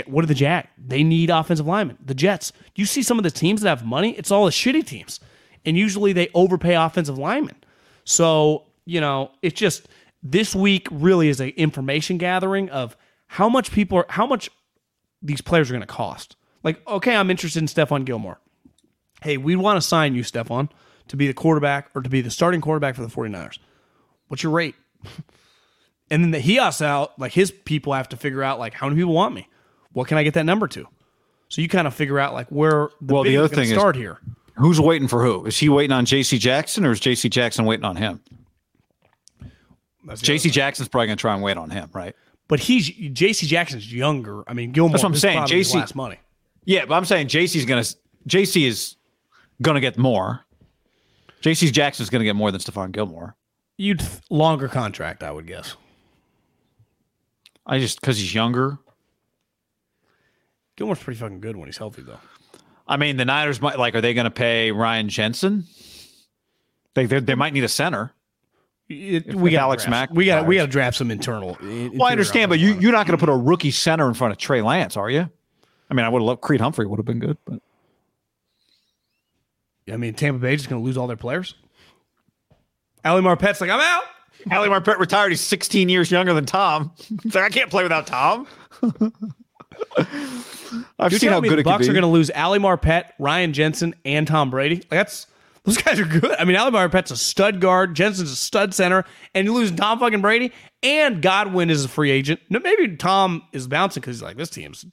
what are the Jack? They need offensive linemen. The Jets. You see some of the teams that have money. It's all the shitty teams, and usually they overpay offensive linemen. So you know, it's just this week really is an information gathering of how much people are, how much these players are going to cost. Like, okay, I'm interested in Stephon Gilmore. Hey, we want to sign you, Stephon to be the quarterback or to be the starting quarterback for the 49ers. What's your rate? and then the, he also out like his people have to figure out like how many people want me. What can I get that number to? So you kind of figure out like where the Well, the other thing is- here. Who's waiting for who? Is he waiting on J.C. Jackson or is J.C. Jackson waiting on him? J.C. Jackson's probably going to try and wait on him, right? but he's J.C. Jackson's younger. I mean, Gilmore. That's what I'm saying. JC last money. Yeah, but I'm saying J.C.'s going to J.C. is going to get more. J.C. Jackson's going to get more than Stephon Gilmore. You'd th- longer contract, I would guess. I just because he's younger. Gilmore's pretty fucking good when he's healthy, though. I mean, the Niners might like. Are they going to pay Ryan Jensen? They, they might need a center. It- we got Alex Mack we got we got to draft some internal. Well, I understand, but you you're not going to put a rookie center in front of Trey Lance, are you? I mean, I would have loved Creed Humphrey would have been good, but I mean, Tampa Bay is going to lose all their players. Ali Marpet's like, I'm out. Ali Marpet retired. He's 16 years younger than Tom. He's like, I can't play without Tom. I've You're seen how good the it can Bucks are going to lose Ali Marpet, Ryan Jensen, and Tom Brady. Like that's those guys are good. I mean, Ali Marpet's a stud guard, Jensen's a stud center, and you lose Tom fucking Brady, and Godwin is a free agent. No, maybe Tom is bouncing because he's like this team's.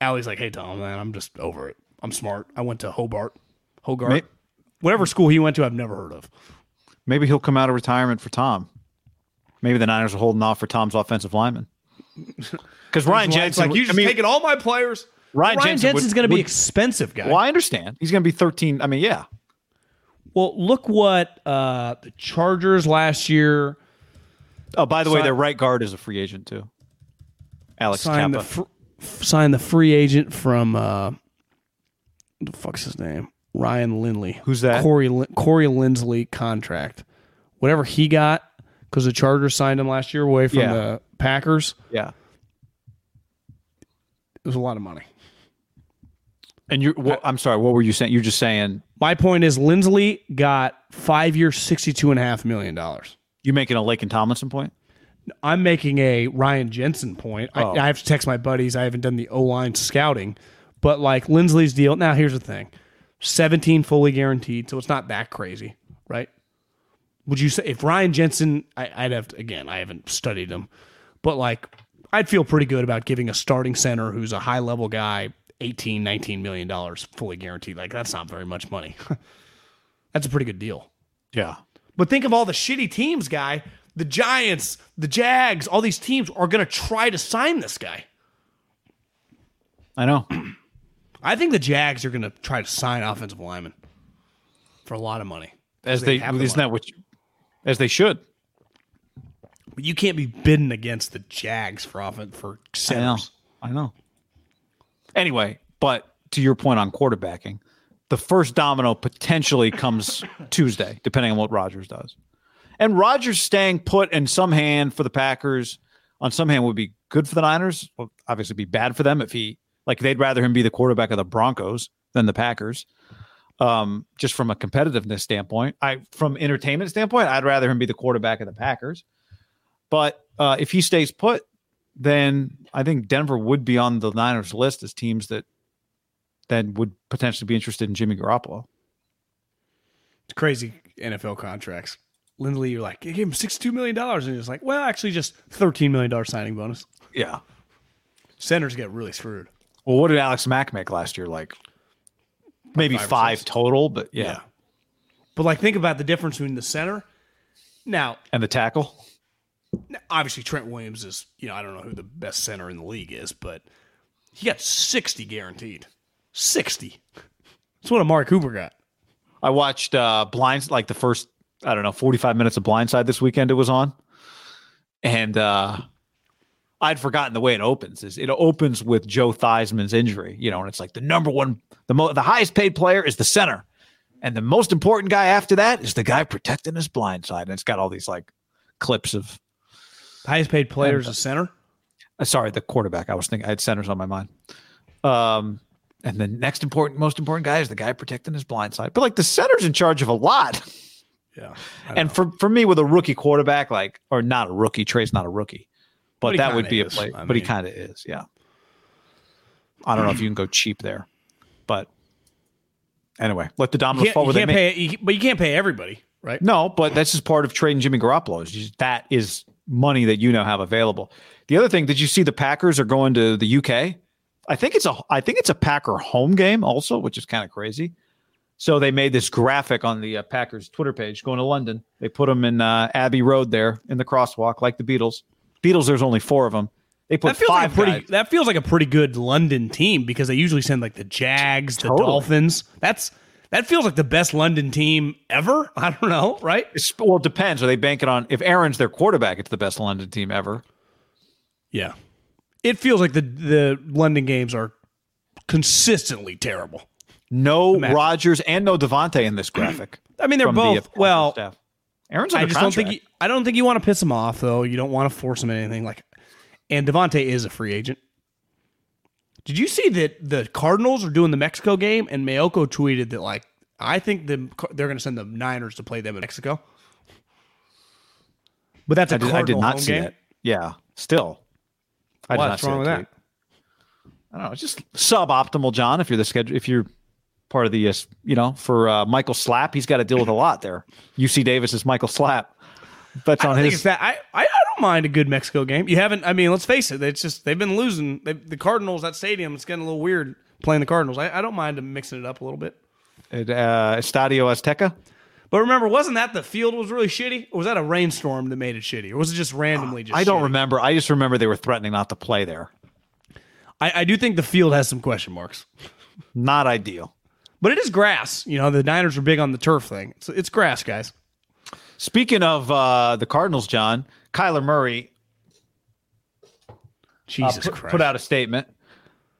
Allie's like, hey Tom, man, I'm just over it. I'm smart. I went to Hobart, Hogart, whatever school he went to, I've never heard of. Maybe he'll come out of retirement for Tom. Maybe the Niners are holding off for Tom's offensive lineman. Because Ryan Jensen, like you just I mean, taking all my players. Ryan Ryan, Jensen Jensen's going to be would- expensive, guy. well, I understand. He's going to be 13. I mean, yeah. Well, look what uh, the Chargers last year Oh, by the way, their right guard is a free agent too. Alex signed Kappa. the fr- signed the free agent from uh, the fuck's his name? Ryan Lindley. Who's that? Corey Lin- Corey Linsley contract. Whatever he got because the Chargers signed him last year away from Yeah. the Packers. yeah. It was a lot of money. And you, well, I'm sorry. What were you saying? You're just saying My point is Linsley got five years, sixty-two and a half million dollars. you making a Laken Tomlinson point. I'm making a Ryan Jensen point. Oh. I, I have to text my buddies. I haven't done the O line scouting, but like Linsley's deal. Now, here's the thing 17 fully guaranteed, so it's not that crazy, right? Would you say if Ryan Jensen, I, I'd have to, again, I haven't studied him, but like I'd feel pretty good about giving a starting center who's a high level guy 18, 19 million dollars fully guaranteed. Like that's not very much money. that's a pretty good deal. Yeah. But think of all the shitty teams, guy. The Giants, the Jags, all these teams are going to try to sign this guy. I know. I think the Jags are going to try to sign offensive linemen for a lot of money. As They they, isn't that what? You, as they should. But you can't be bidding against the Jags for offense for I know. centers. I know. Anyway, but to your point on quarterbacking, the first domino potentially comes Tuesday, depending on what Rodgers does. And Rodgers staying put in some hand for the Packers, on some hand, would be good for the Niners. Well, obviously, be bad for them if he like they'd rather him be the quarterback of the Broncos than the Packers. Um, just from a competitiveness standpoint, I from entertainment standpoint, I'd rather him be the quarterback of the Packers. But uh, if he stays put, then I think Denver would be on the Niners list as teams that that would potentially be interested in Jimmy Garoppolo. It's crazy NFL contracts. Lindley, you're like, you gave him $62 million. And he's like, well, actually, just $13 million signing bonus. Yeah. Centers get really screwed. Well, what did Alex Mack make last year? Like maybe Five five, total, but yeah. But like, think about the difference between the center. Now, And the tackle. Obviously Trent Williams is, you know, I don't know who the best center in the league is, but he got 60 guaranteed. 60. That's what Amari Cooper got. I watched uh Blinds like the first, I don't know, 45 minutes of Blindside this weekend it was on. And uh I'd forgotten the way it opens. Is it opens with Joe Theismann's injury, you know, and it's like the number one, the mo- the highest paid player is the center, and the most important guy after that is the guy protecting his blind side. And it's got all these like clips of, Highest paid player is a center. uh, sorry, the quarterback. I was thinking I had centers on my mind. Um, and the next important, most important guy is the guy protecting his blind side. But like the center's in charge of a lot. Yeah. And for, for me, with a rookie quarterback, like or not a rookie, Trey's not a rookie, but, But that would be a play. I but he kind of is, yeah. I don't know if you can go cheap there, but anyway, let the dominoes fall where they may. pay, you, but you can't pay everybody, right? No, but that's just part of trading Jimmy Garoppolo. Just, that is money that you now have available. The other thing, did you see the Packers are going to the UK? I think it's a I think it's a Packer home game also, which is kind of crazy. So they made this graphic on the uh, Packers Twitter page going to London. They put them in uh, Abbey Road there in the crosswalk, like the Beatles. Beatles, there's only four of them. They put That feels like a five pretty. guys. That feels like a pretty good London team because they usually send like the Jags, the Totally. Dolphins. That's that feels like the best London team ever. I don't know, right? It's- well, it depends. Are they banking on if Aaron's their quarterback? It's the best London team ever. Yeah, it feels like the the London games are consistently terrible. No. Rodgers and no Davante in this graphic. I mean, they're the, both uh, well. staff. Aaron's I just don't think you, I don't think you want to piss him off though. You don't want to force him anything like. And Davante is a free agent. Did you see that the Cardinals are doing the Mexico game and Mayoko tweeted that like I think the they're going to send the Niners to play them in Mexico. But that's a did, I did not see game. that. Yeah, still. I did not What's see wrong with that? I don't know. It's just suboptimal, John. If you're the schedule, if you're part of the, uh, you know, for uh, Michael Slap, he's got to deal with a lot there. UC Davis is Michael Slap. That's I on his. that. I, I I don't mind a good Mexico game. You haven't. I mean, let's face it. It's just they've been losing. They, the Cardinals that stadium. It's getting a little weird playing the Cardinals. I, I don't mind them mixing it up a little bit. at uh, Estadio Azteca. But remember, wasn't that the field was really shitty? Or was that a rainstorm that made it shitty? Or was it just randomly just I don't shitty? remember. I just remember they were threatening not to play there. I, I do think the field has some question marks. Not ideal. But it is grass. You know, the Niners are big on the turf thing. It's, it's grass, guys. Speaking of uh, the Cardinals, John, Kyler Murray uh, Jesus put, Christ. put out a statement.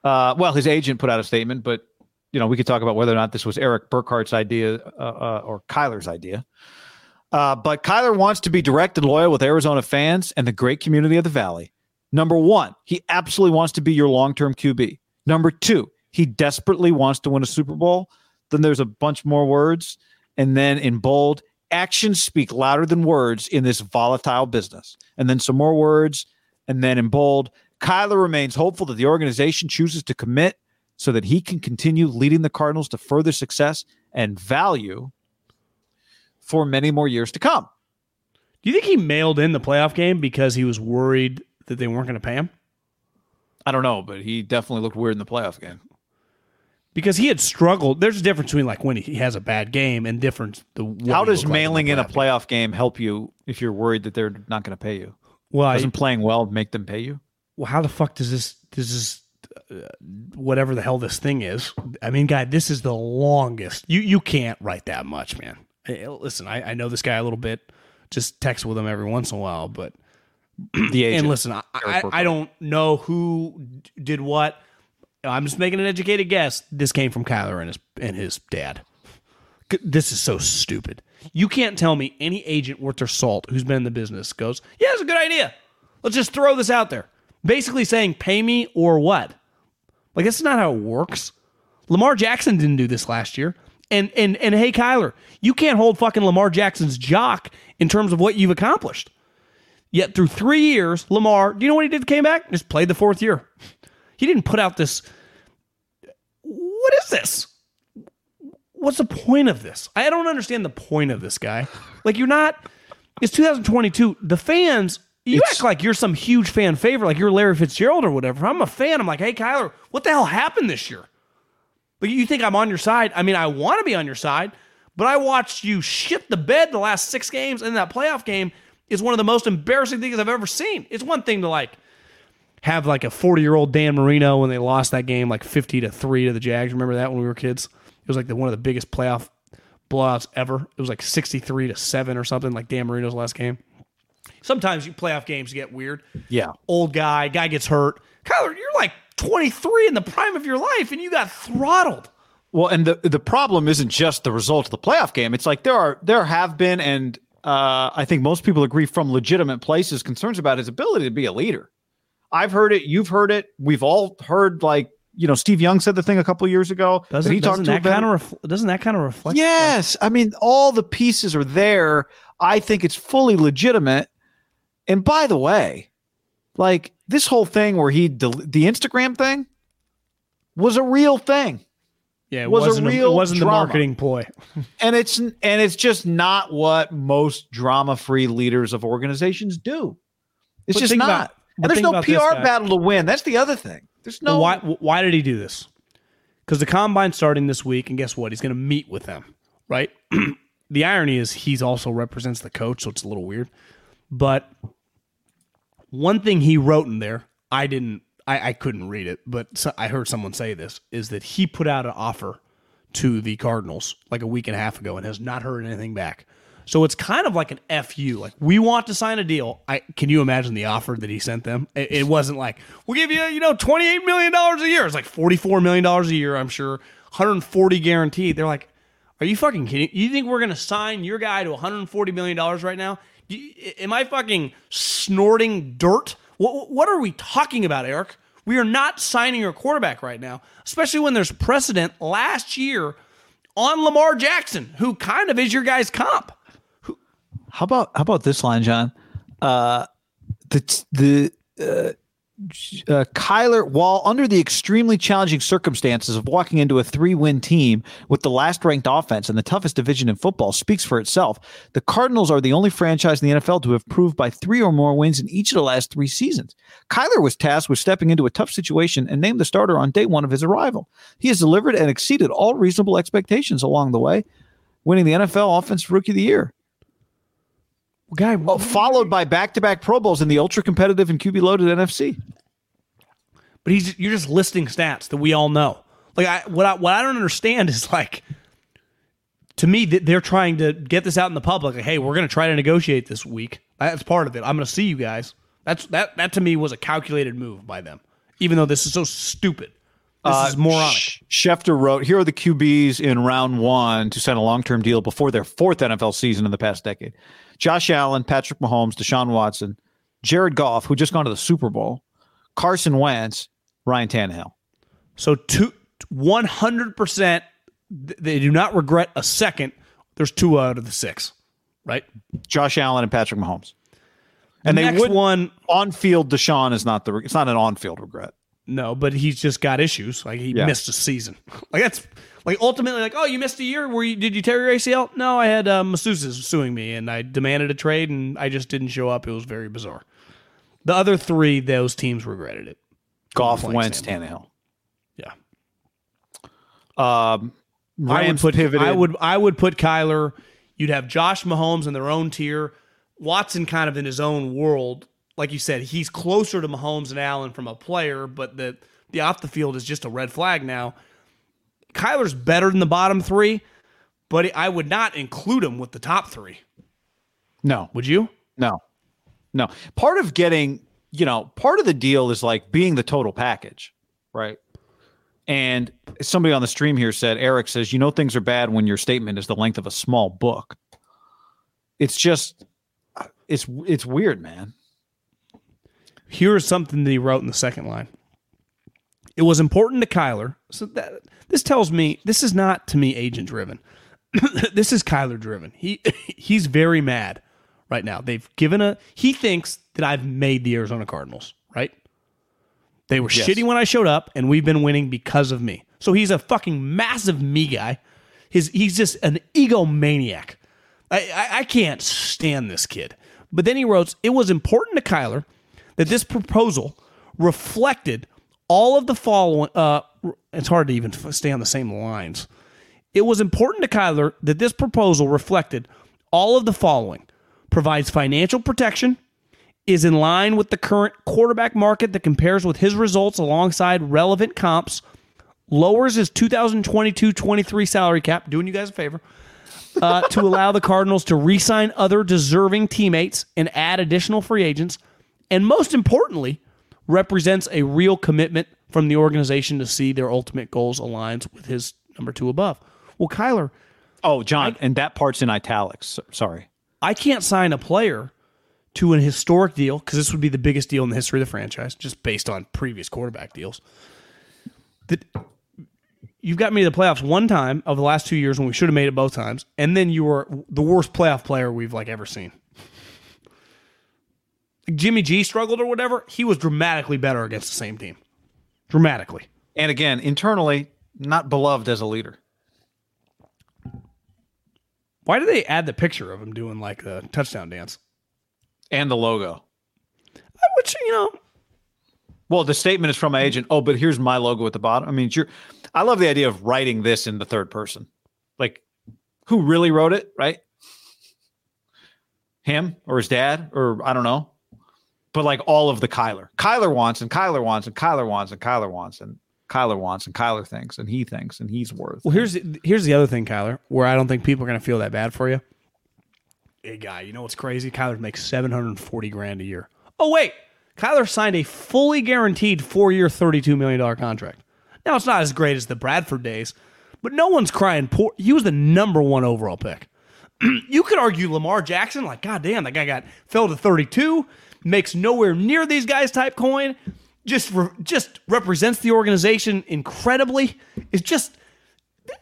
Uh, well, his agent put out a statement, but you know we could talk about whether or not this was Erik Burkhardt's idea uh, uh, or Kyler's idea. Uh, but Kyler wants to be direct and loyal with Arizona fans and the great community of the Valley. Number one, he absolutely wants to be your long-term QB. Number two, he desperately wants to win a Super Bowl. Then there's a bunch more words, and then in bold, actions speak louder than words in this volatile business. And then some more words, and then in bold, Kyler remains hopeful that the organization chooses to commit so that he can continue leading the Cardinals to further success and value for many more years to come. do you think he mailed in the playoff game because he was worried that they weren't going to pay him? I don't know, but he definitely looked weird in the playoff game. Because he had struggled. There's a difference between like when he has a bad game and different. The How does looked like mailing in a playoff game help you if you're worried that they're not going to pay you? Well, I- Doesn't playing well make them pay you? well, how the fuck does this does this uh, whatever the hell this thing is? I mean, guy, this is the longest. You you can't write that much, man. Hey, listen, I, I know this guy a little bit. Just text with him every once in a while, but The agent. and listen, I, I, I don't know who d- did what. I'm just making an educated guess. This came from Kyler and his and his dad. This is so stupid. You can't tell me any agent worth their salt who's been in the business goes, "Yeah, it's a good idea. Let's just throw this out there." Basically saying, "Pay me or what?" Like that's not how it works. Lamar Jackson didn't do this last year. And and and hey, Kyler, you can't hold fucking Lamar Jackson's jock in terms of what you've accomplished. Yet through three years, Lamar, do you know what he did? Came back, just played the fourth year. He didn't put out this. What is this? What's the point of this? I don't understand the point of this guy. Like you're not. It's 2022. The fans. You It's- act like you're some huge fan favorite, like you're Larry Fitzgerald or whatever. I'm a fan. I'm like, hey, Kyler, what the hell happened this year? But you think I'm on your side? I mean, I want to be on your side, but I watched you shit the bed the last six games, and that playoff game is one of the most embarrassing things I've ever seen. It's one thing to like have like a 40 year old Dan Marino when they lost that game like 50 to three to the Jags. Remember that when we were kids? It was like the, one of the biggest playoff blowouts ever. It was like 63 to seven or something, like Dan Marino's last game. Sometimes you playoff games get weird. Yeah. Old guy, guy gets hurt. Kyler, you're like 23 in the prime of your life, and you got throttled. Well, and the the problem isn't just the result of the playoff game. It's like there are there have been, and uh, I think most people agree from legitimate places concerns about his ability to be a leader. I've heard it. You've heard it. We've all heard. Like you know, Steve Young said the thing a couple years ago. Doesn't, he doesn't that kind of ref- doesn't that kind of reflect? Yes, I mean all the pieces are there. I think it's fully legitimate. And by the way, like this whole thing where he del- the Instagram thing was a real thing. yeah, it was a wasn't real it wasn't the marketing ploy. and it's and it's just not what most drama-free leaders of organizations do. It's But just not. about- and there's no PR battle to win. That's the other thing. There's no. Why why did he do this? Because the combine's starting this week, and guess what? He's going to meet with them, right? the irony is he's also represents the coach, so it's a little weird. But one thing he wrote in there, I didn't, I, I couldn't read it, but so I heard someone say this is that he put out an offer to the Cardinals like a week and a half ago and has not heard anything back. So it's kind of like an fu. Like we want to sign a deal. I can you imagine the offer that he sent them? It, it wasn't like we'll give you you know twenty eight million dollars a year. It's like forty four million dollars a year. I'm sure, one hundred forty guaranteed. They're like, are you fucking kidding? You think we're gonna sign your guy to one hundred forty million dollars right now? You- Am I fucking snorting dirt? What, what are we talking about, Eric? We are not signing your quarterback right now, especially when there's precedent last year on Lamar Jackson, who kind of is your guy's comp. How about how about this line, John? Uh, the the uh, uh, Kyler, while under the extremely challenging circumstances of walking into a three-win team with the last-ranked offense and the toughest division in football, speaks for itself. The Cardinals are the only franchise in the NFL to have proved by three or more wins in each of the last three seasons. Kyler was tasked with stepping into a tough situation and named the starter on day one of his arrival. He has delivered and exceeded all reasonable expectations along the way, winning the NFL Offensive Rookie of the Year. Guy, oh, Well, followed by back-to-back Pro Bowls in the ultra-competitive and QB-loaded NFC. but he's you're just listing stats that we all know. Like I what I what I don't understand is like to me that they're trying to get this out in the public. Like, hey, we're going to try to negotiate this week. That's part of it. I'm going to see you guys. That's that that to me was a calculated move by them. Even though this is so stupid. This uh, is moronic. Sch- Schefter wrote, "Here are the QBs in round one to sign a long-term deal before their fourth NFL season in the past decade: Josh Allen, Patrick Mahomes, Deshaun Watson, Jared Goff, who just gone to the Super Bowl, Carson Wentz, Ryan Tannehill. So two, 100% they do not regret a second. There's two out of the six, right? Josh Allen and Patrick Mahomes. And The they next would one, on-field Deshaun is not the it's not an on-field regret. No, but he's just got issues. Like he Yeah. missed a season. Like that's like ultimately like, oh, you missed a year. Were you? Did you tear your ACL? No, I had uh, masseuses suing me, and I demanded a trade, and I just didn't show up. It was very bizarre. The other three, those teams regretted it. Playing Wentz. Tannehill. Yeah, Um, I would put pivoted. I would I would put Kyler. You'd have Josh Mahomes in their own tier. Watson kind of in his own world. Like you said, he's closer to Mahomes and Allen from a player, but the the off the field is just a red flag now. Kyler's better than the bottom three, but I would not include him with the top three. no, Would you? No, no. Part of getting, you know, part of the deal is like being the total package, right? And somebody on the stream here said, Eric says, you know, things are bad when your statement is the length of a small book. It's just, it's it's weird, man. Here's something that he wrote in the second line. It was important to Kyler. So that this tells me this is not to me agent driven. this is Kyler driven. He he's very mad right now. They've given a he thinks that I've made the Arizona Cardinals, right? They were Yes. shitty when I showed up and we've been winning because of me. So he's a fucking massive me guy. His he's just an egomaniac. I, I, I can't stand this kid. But then he wrote, it was important to Kyler that this proposal reflected all of the following. Uh, it's hard to even stay on the same lines. It was important to Kyler that this proposal reflected all of the following provides financial protection, is in line with the current quarterback market that compares with his results alongside relevant comps, lowers his 2022 23 salary cap, doing you guys a favor, uh, to allow the Cardinals to re sign other deserving teammates and add additional free agents, and most importantly, represents a real commitment from the organization to see their ultimate goals aligns with his number two above. Well, Kyler, Oh, John, and that part's in italics. Sorry. I can't sign a player to an historic deal because this would be the biggest deal in the history of the franchise, just based on previous quarterback deals. That you've got me to the playoffs one time over the last two years when we should have made it both times, and then you were the worst playoff player we've like ever seen. Jimmy G struggled or whatever. He was dramatically better against the same team, dramatically. And again, internally, not beloved as a leader. Why did they add the picture of him doing like a touchdown dance? And the logo. Uh, which you know, Well, the statement is from my agent. Oh, but here's my logo at the bottom. I mean, you're. I love the idea of writing this in the third person. Like, who really wrote it? Right? Him or his dad or I don't know. But like all of the Kyler. Kyler wants and Kyler wants and Kyler wants and Kyler wants and Kyler wants and Kyler thinks and he thinks and he's worth. Well, here's here's the other thing, Kyler, where I don't think people are going to feel that bad for you. Hey, guy, you know what's crazy? Kyler makes seven hundred and forty grand a year. Oh wait, Kyler signed a fully guaranteed four year, thirty two million dollar contract. Now it's not as great as the Bradford days, but no one's crying poor. He was the number one overall pick. you could argue Lamar Jackson, like, God damn, that guy got fell to 32, makes nowhere near these guys type coin, just re- just represents the organization incredibly. It's just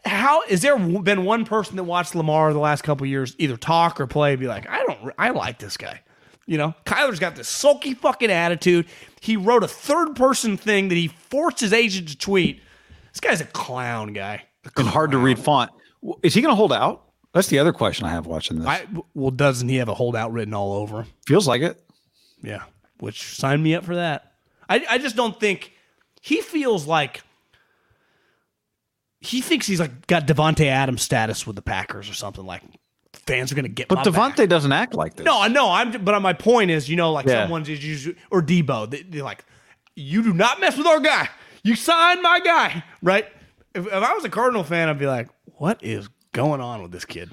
how is there been one person that watched Lamar the last couple years either talk or play be like, I don't, I like this guy. You know, Kyler's got this sulky fucking attitude. He wrote a third person thing that he forced his agent to tweet. This guy's a clown guy. and hard to read font. Is he going to hold out? That's the other question I have watching this. I, well, doesn't he have a holdout written all over him? Feels like it. Yeah, which sign me up for that. I, I just don't think he feels like he thinks he's like got Davante Adams status with the Packers or something. Like fans are gonna get. But back. doesn't act like this. No, I know. I'm. But my point is, you know, like Yeah. someone's is usually or Deebo. They, they're like, you do not mess with our guy. You signed my guy, right? If, if I was a Cardinal fan, I'd be like, what is going on with this kid?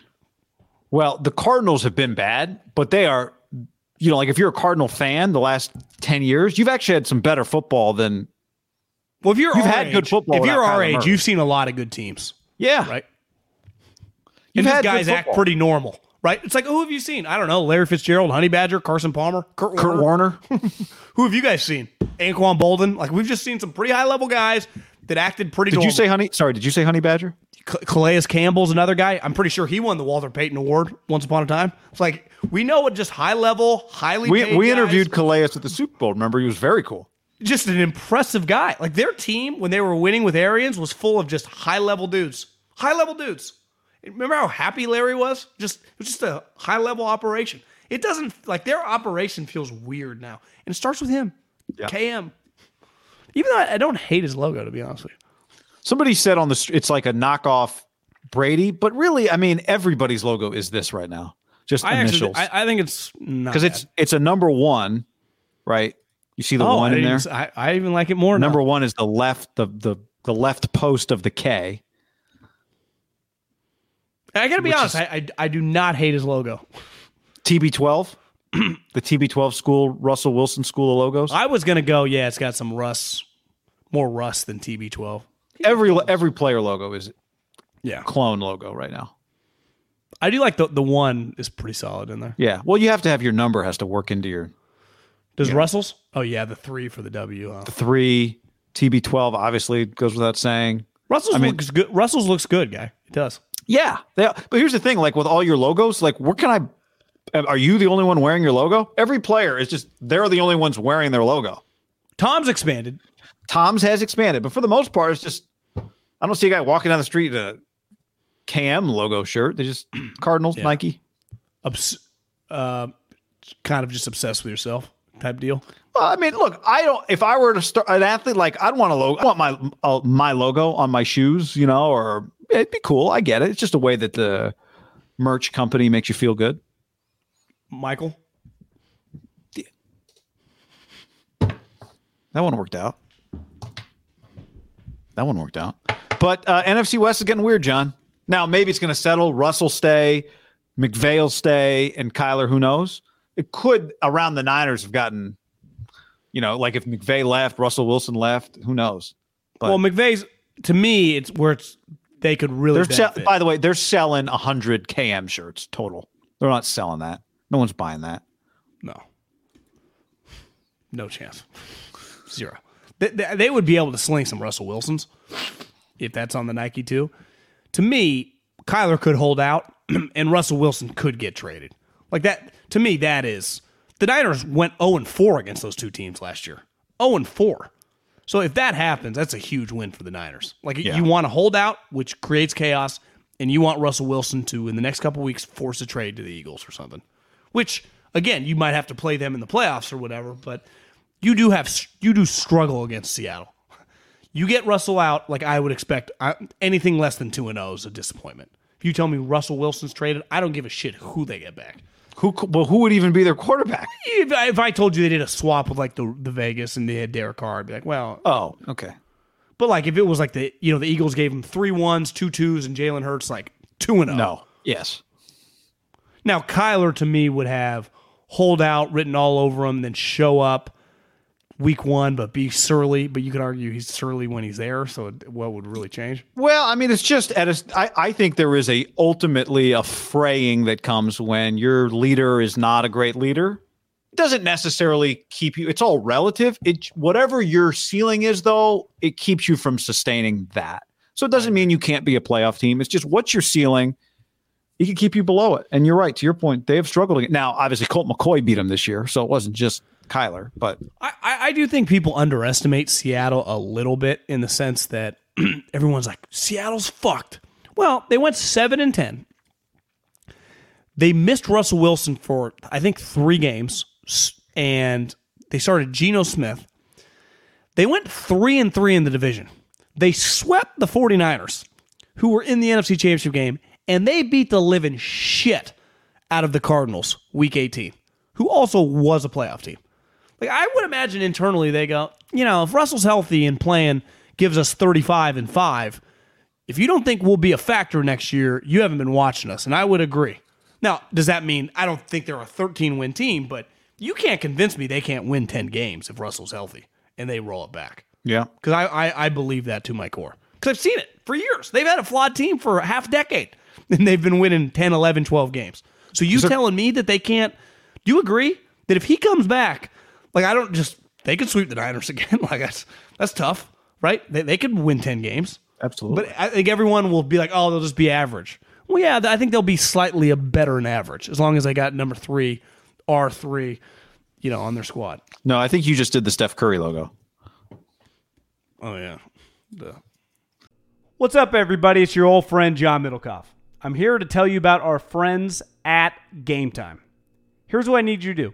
Well, the Cardinals have been bad, but they are, you know, like if you're a Cardinal fan the last 10 years, you've actually had some better football than, Well, if you're You've our had good age- football If you're our age, Murray. you've seen a lot of good teams, yeah. right? You've and these guys act pretty normal, right? It's like, who have you seen? I don't know. Larry Fitzgerald, Honey Badger, Carson Palmer, Kurt, Kurt Warner. Warner. Who have you guys seen? Anquan Boldin. Like we've just seen some pretty high level guys that acted pretty. did you say honey? Sorry, did you say honey badger? Ca- Calais Campbell's another guy. I'm pretty sure he won the Walter Payton Award once upon a time. It's like we know what just high level, highly We, we guys- interviewed Calais at the Super Bowl. Remember, he was very cool. just an impressive guy. Like their team when they were winning with Arians was full of just high level dudes. High level dudes. Remember how happy Larry was? Just it was just a high level operation. It doesn't like their operation feels weird now, and it starts with him, Yeah. KM. Even though I I don't hate his logo, to be honest with you. Somebody said on the, it's like a knockoff Brady, but really, I mean, everybody's logo is this right now. Just I actually, initials. I, I think it's Because it's, it's a number one, right? You see the oh, one in there? I, I even like it more. now. Number one is the left, the, the, the left post of the K. I gotta be honest. I, I I do not hate his logo. TB12, the TB12 school, Russell Wilson school of logos. I was gonna go. Yeah, it's got some rust, more rust than TB12. Every every player logo is Yeah, clone logo right now. I do like the the one is pretty solid in there. Yeah. Well, you have to have your number has to work into your Does Russell's? Oh yeah, the three for the W. Huh? The three. TB12 obviously goes without saying. Russell's I mean- looks good. Russell's looks good, guy. It does. Yeah. They, but here's the thing: like with all your logos, like where can I? Are you the only one wearing your logo? Every player is just they're the only ones wearing their logo. Tom's expanded. Tom's has expanded, but for the most part, it's just I don't see a guy walking down the street in a KM logo shirt. They just Cardinals, Nike. Obs- uh, kind of just obsessed with yourself type deal. Well, I mean, look, I don't. If I were to start an athlete, like I'd want a logo. I want my uh, my logo on my shoes, you know, or it'd be cool. I get it. It's just a way that the merch company makes you feel good. Michael. That one worked out. That one worked out. But uh, NFC West is getting weird, John. Now maybe it's going to settle. Russell stay, McVay will stay, and Kyler. Who knows? It could around the Niners have gotten, you know, like if McVay left, Russell Wilson left. Who knows? But well, McVay's to me, it's where it's they could really. they're sell- by the way, they're selling hundred KM shirts total. They're not selling that. No one's buying that. No. No chance. Zero. They, they, they would be able to sling some Russell Wilsons if that's on the Nike too. To me, Kyler could hold out and Russell Wilson could get traded. Like that, to me, that is. The Niners went 0 4 against those two teams last year. 0 4. So if that happens, that's a huge win for the Niners. Like Yeah. you want to hold out, which creates chaos, and you want Russell Wilson to, in the next couple weeks, force a trade to the Eagles or something. Which, again, you might have to play them in the playoffs or whatever, but you do have you do struggle against Seattle. You get Russell out, like I would expect. I, anything less than two and zero is a disappointment. If you tell me Russell Wilson's traded, I don't give a shit who they get back. Who well, who would even be their quarterback? If I, if I told you they did a swap with like the the Vegas and they had Derek Carr, I'd be like, well, Oh, okay. but like if it was like the you know the Eagles gave him three ones, two twos, and Jalen Hurts like two and zero. No. Yes. Now Kyler to me would have hold out written all over him, then show up week one, but be surly. But you could argue he's surly when he's there. So what would really change? Well, I mean, it's just at a. I, I think there is a ultimately a fraying that comes when your leader is not a great leader. It doesn't necessarily keep you. It's all relative. It whatever your ceiling is, though, it keeps you from sustaining that. So it doesn't mean you can't be a playoff team. It's just what's your ceiling. He can keep you below it. And you're right. To your point, they have struggled. Now, obviously, Colt McCoy beat him this year, so it wasn't just Kyler. But I, I do think people underestimate Seattle a little bit in the sense that everyone's like Seattle's fucked. Well, they went seven and ten. They missed Russell Wilson for I think three games, and they started Geno Smith. They went three and three in the division. They swept the 49ers, who were in the NFC Championship game, and they beat the living shit out of the Cardinals week 18, who also was a playoff team. Like I would imagine internally they go, you know, if Russell's healthy and playing gives us 35 and 5, if you don't think we'll be a factor next year, you haven't been watching us. And I would agree. Now, does that mean I don't think they're a 13 win team, but you can't convince me they can't win 10 games if Russell's healthy and they roll it back. yeah, Because I, I, I believe that to my core. Because I've seen it for years. They've had a flawed team for a half decade, and they've been winning 10, 11, 12 games. So you telling me that they can't? Do you agree that if he comes back, like I don't just they could sweep the Niners again? like that's that's tough, right? They, they could win 10 games. absolutely. But I think everyone will be like, oh, they'll just be average. Well, yeah, I think they'll be slightly a better than average as long as they got number three, R three, you know, on their squad. no, I think you just did the Steph Curry logo. Oh yeah. The What's up, everybody? It's your old friend John Middlekauff. I'm here to tell you about our friends at Game Time. Here's what I need you to do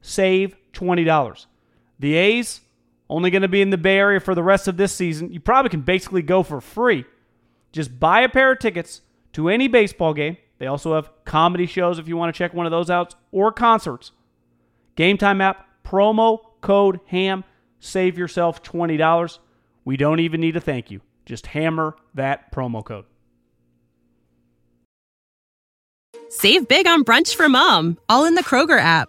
save $20. The A's, only going to be in the Bay Area for the rest of this season. You probably can basically go for free. Just buy a pair of tickets to any baseball game. They also have comedy shows if you want to check one of those out, or concerts. Game Time app, promo code HAM, save yourself $20. We don't even need a thank you. Just hammer that promo code. Save big on brunch for mom, all in the Kroger app.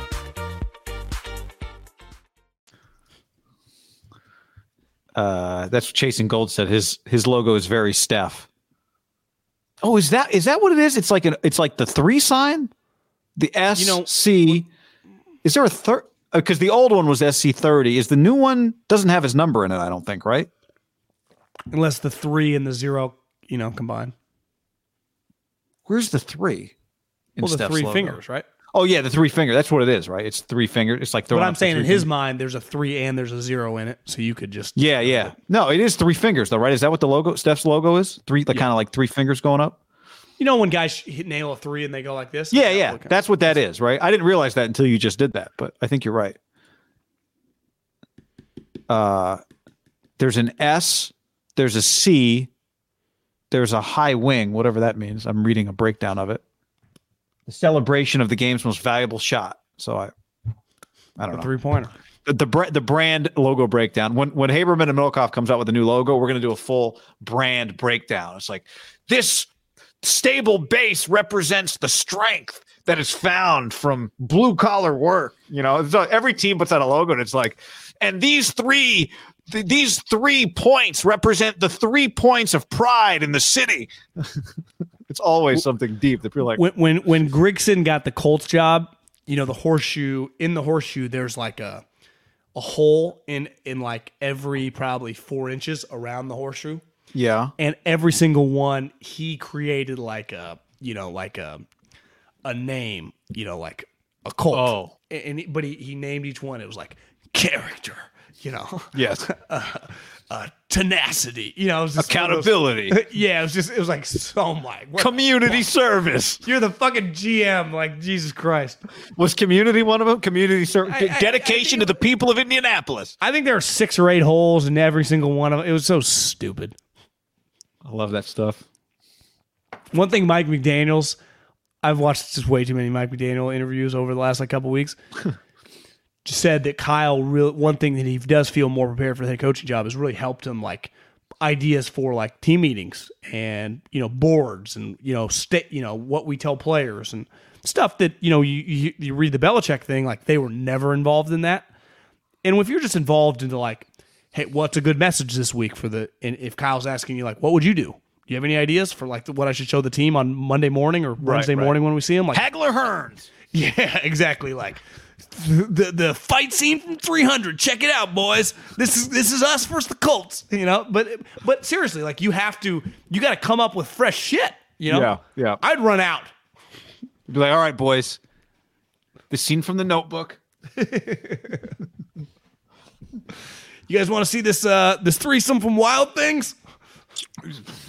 Uh, that's Chasing Gold said. His his logo is very Steph. Oh, is that is that what it is? It's like an it's like the three sign, the S You know- C. Is there a third? Because the old one was SC thirty. Is the new one doesn't have his number in it? I don't think. Right? unless the three and the zero, you know, combine. Where's the three? in Well, the Steph's three logo? fingers, right? Oh yeah, the three finger. That's what it is, right? It's three fingers. It's like But throwing I'm saying in his fingers. mind, there's a three and there's a zero in it, so you could just Yeah, yeah. No, it is three fingers though, right? Is that what the logo Steph's logo is? Three, like kind of like three fingers going up. You know when guys hit nail a three and they go like this? Yeah, yeah. That's what that is, right? I didn't realize that until you just did that, but I think you're right. Uh there's an S, there's a C, there's a high wing, whatever that means. I'm reading a breakdown of it. The celebration of the game's most valuable shot. So I I don't know. three pointer. the the, the brand logo breakdown. When when Haberman and Milkoff comes out with a new logo, we're going to do a full brand breakdown. It's like this stable base represents the strength that is found from blue collar work. You know, so every team puts out a logo and it's like, and these three th- these three points represent the three points of pride in the city. it's always something deep that you're like, when when when Grigson got the Colts job, you know the horseshoe in the horseshoe. There's like a a hole in in like every probably four inches around the horseshoe, yeah, and every single one he created like a you know like a a name, you know like a cult. Oh. and, and he, but he he named each one. It was like character, you know, yes, uh, tenacity, you know, it was just one those- accountability, yeah, it was just it was like so my what- community service. You're the fucking GM, like Jesus Christ. Was community one of them? Community service, I- I- dedication to the people of Indianapolis. I think there are six or eight holes in every single one of them. It was so stupid. I love that stuff. One thing, Mike McDaniel's, I've watched just way too many Mike McDaniel interviews over the last like couple weeks. just said that Kyle real one thing that he does feel more prepared for the head coaching job has really helped him like ideas for like team meetings and you know boards and you know state you know what we tell players and stuff that you know you, you you read the Belichick thing like they were never involved in that and if you're just involved into like hey what's a good message this week for the and if Kyle's asking you like what would you do do you have any ideas for like what I should show the team on Monday morning or Wednesday right. morning when we see them like Hagler Hearns. yeah, exactly. Like the the fight scene from 300. Check it out, boys. This is this is us versus the Colts. You know, but but seriously, like you have to you got to come up with fresh shit. You know, Yeah, yeah. I'd run out. Be like, all right, boys. The scene from the Notebook. You guys want to see this uh this threesome from Wild Things?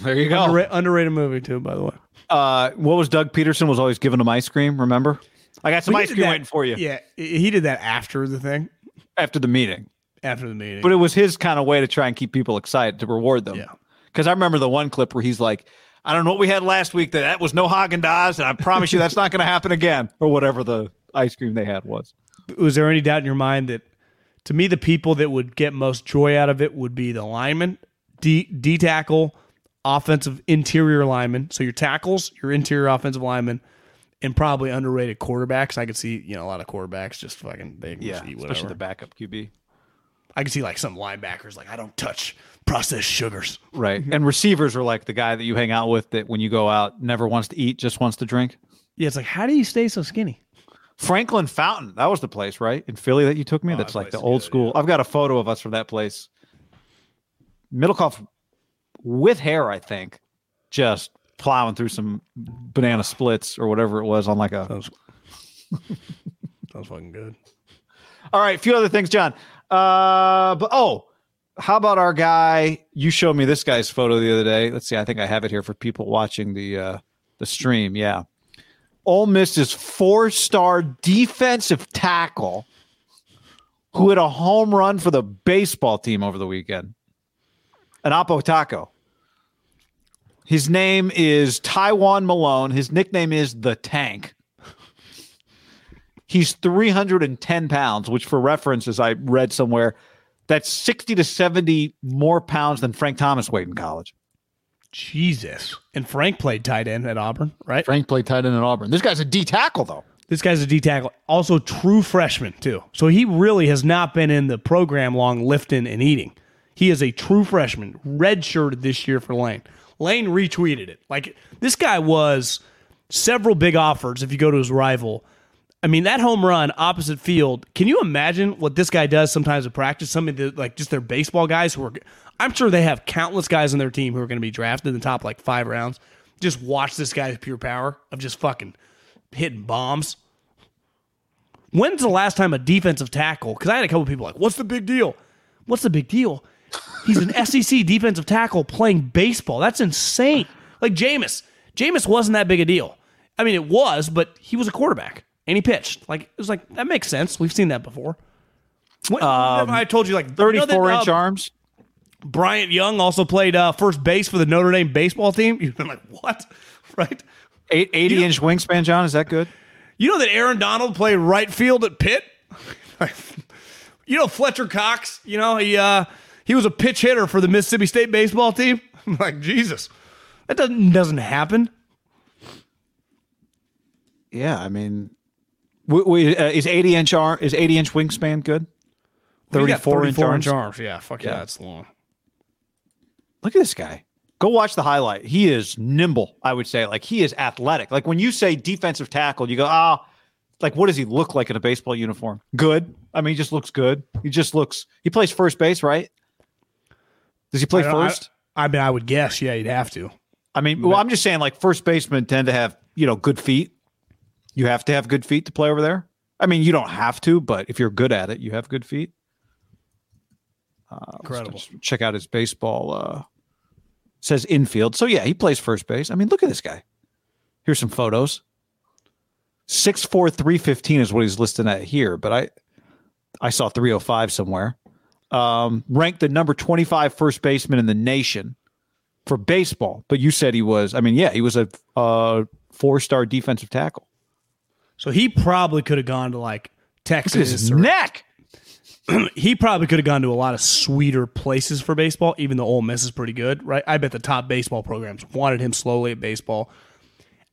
There you go. Underra- underrated movie too, by the way. Uh, what was Doug Pederson was always giving him ice cream? Remember? I got some ice cream that- waiting for you Yeah, he did that after the thing, after the meeting. after the meeting. But it was his kind of way to try and keep people excited to reward them. Yeah. Because I remember the one clip where he's like, "I don't know what we had last week. That that was no Haagen Dazs, and I promise you that's not going to happen again." Or whatever the ice cream they had was. was there any doubt in your mind that to me the people that would get most joy out of it would be the lineman, D, D tackle, offensive interior lineman. So your tackles, your interior offensive lineman, and probably underrated quarterbacks. I could see you know a lot of quarterbacks just fucking they can just eat especially the backup QB. I could see like some linebackers like I don't touch processed sugars. Right. Mm-hmm. and receivers are like the guy that you hang out with that when you go out never wants to eat, just wants to drink. Yeah, it's like how do you stay so skinny? Franklin Fountain, that was the place, right? In Philly that you took me. Oh, That's that like the old is good, school. I've got a photo of us from that place. Middlekauff with hair, I think, just plowing through some banana splits or whatever it was on like a. That was fucking good. All right, a few other things, John. Uh, but oh, how about our guy? You showed me this guy's photo the other day. Let's see. I think I have it here for people watching the uh, the stream. Yeah, Ole Miss's four-star defensive tackle who hit a home run for the baseball team over the weekend. An Apo Taco. His name is Taiwan Malone. His nickname is the Tank. He's 310 pounds, which, for reference, as I read somewhere, that's 60 to 70 more pounds than Frank Thomas weighed in college. Jesus. And Frank played tight end at Auburn, right? Frank played tight end at Auburn. This guy's a D tackle, though. This guy's a D tackle, also true freshman too. So he really has not been in the program long, lifting and eating. He is a true freshman, redshirted this year for Lane. Lane retweeted it. Like this guy was several big offers. If you go to his rival, I mean that home run opposite field. Can you imagine what this guy does sometimes in practice? Some of the like just their baseball guys who are. I'm sure they have countless guys on their team who are going to be drafted in the top like five rounds. Just watch this guy's pure power of just fucking hitting bombs. When's the last time a defensive tackle? Because I had a couple people like, "What's the big deal? What's the big deal?" He's an SEC defensive tackle playing baseball. That's insane. Like Jameis, Jameis wasn't that big a deal. I mean, it was, but he was a quarterback and he pitched. Like it was like that makes sense. We've seen that before. What, I told you like you know 34 that, inch uh, arms. Bryant Young also played uh, first base for the Notre Dame baseball team. You've been like, what? Right? Eight, 80 inch wingspan, John. Is that good? You know that Aaron Donald played right field at Pitt? you know Fletcher Cox, you know, he uh he was a pitch hitter for the Mississippi State baseball team. I'm like, Jesus. That doesn't doesn't happen. yeah, I mean, w- w- uh, is eighty inch arm is eighty inch wingspan good? 34 inch arms. inch arms. Yeah, fuck yeah, Yeah. that's long. Look at this guy. Go watch the highlight. He is nimble. I would say, like he is athletic. Like when you say defensive tackle, you go, ah, like what does he look like in a baseball uniform? Good. I mean, he just looks good. He just looks. He plays first base, right? Does he play I don't- I- first? I mean, I would guess, yeah, you'd have to. I mean, well, I'm just saying, like first basemen tend to have you know good feet. You have to have good feet to play over there. I mean, you don't have to, but if you're good at it, you have good feet. Uh, Incredible. check out his baseball. Uh, says infield, so yeah, he plays first base. I mean, look at this guy. Here's some photos. Six four three fifteen is what he's listed at here, but I I saw three oh five somewhere. Um, ranked the number 25 first baseman in the nation for baseball. But you said he was. I mean, yeah, he was a, uh four star defensive tackle. So he probably could have gone to like Texas. His or- neck. he probably could have gone to a lot of sweeter places for baseball, even though Ole Miss is pretty good, right? I bet the top baseball programs wanted him slowly at baseball.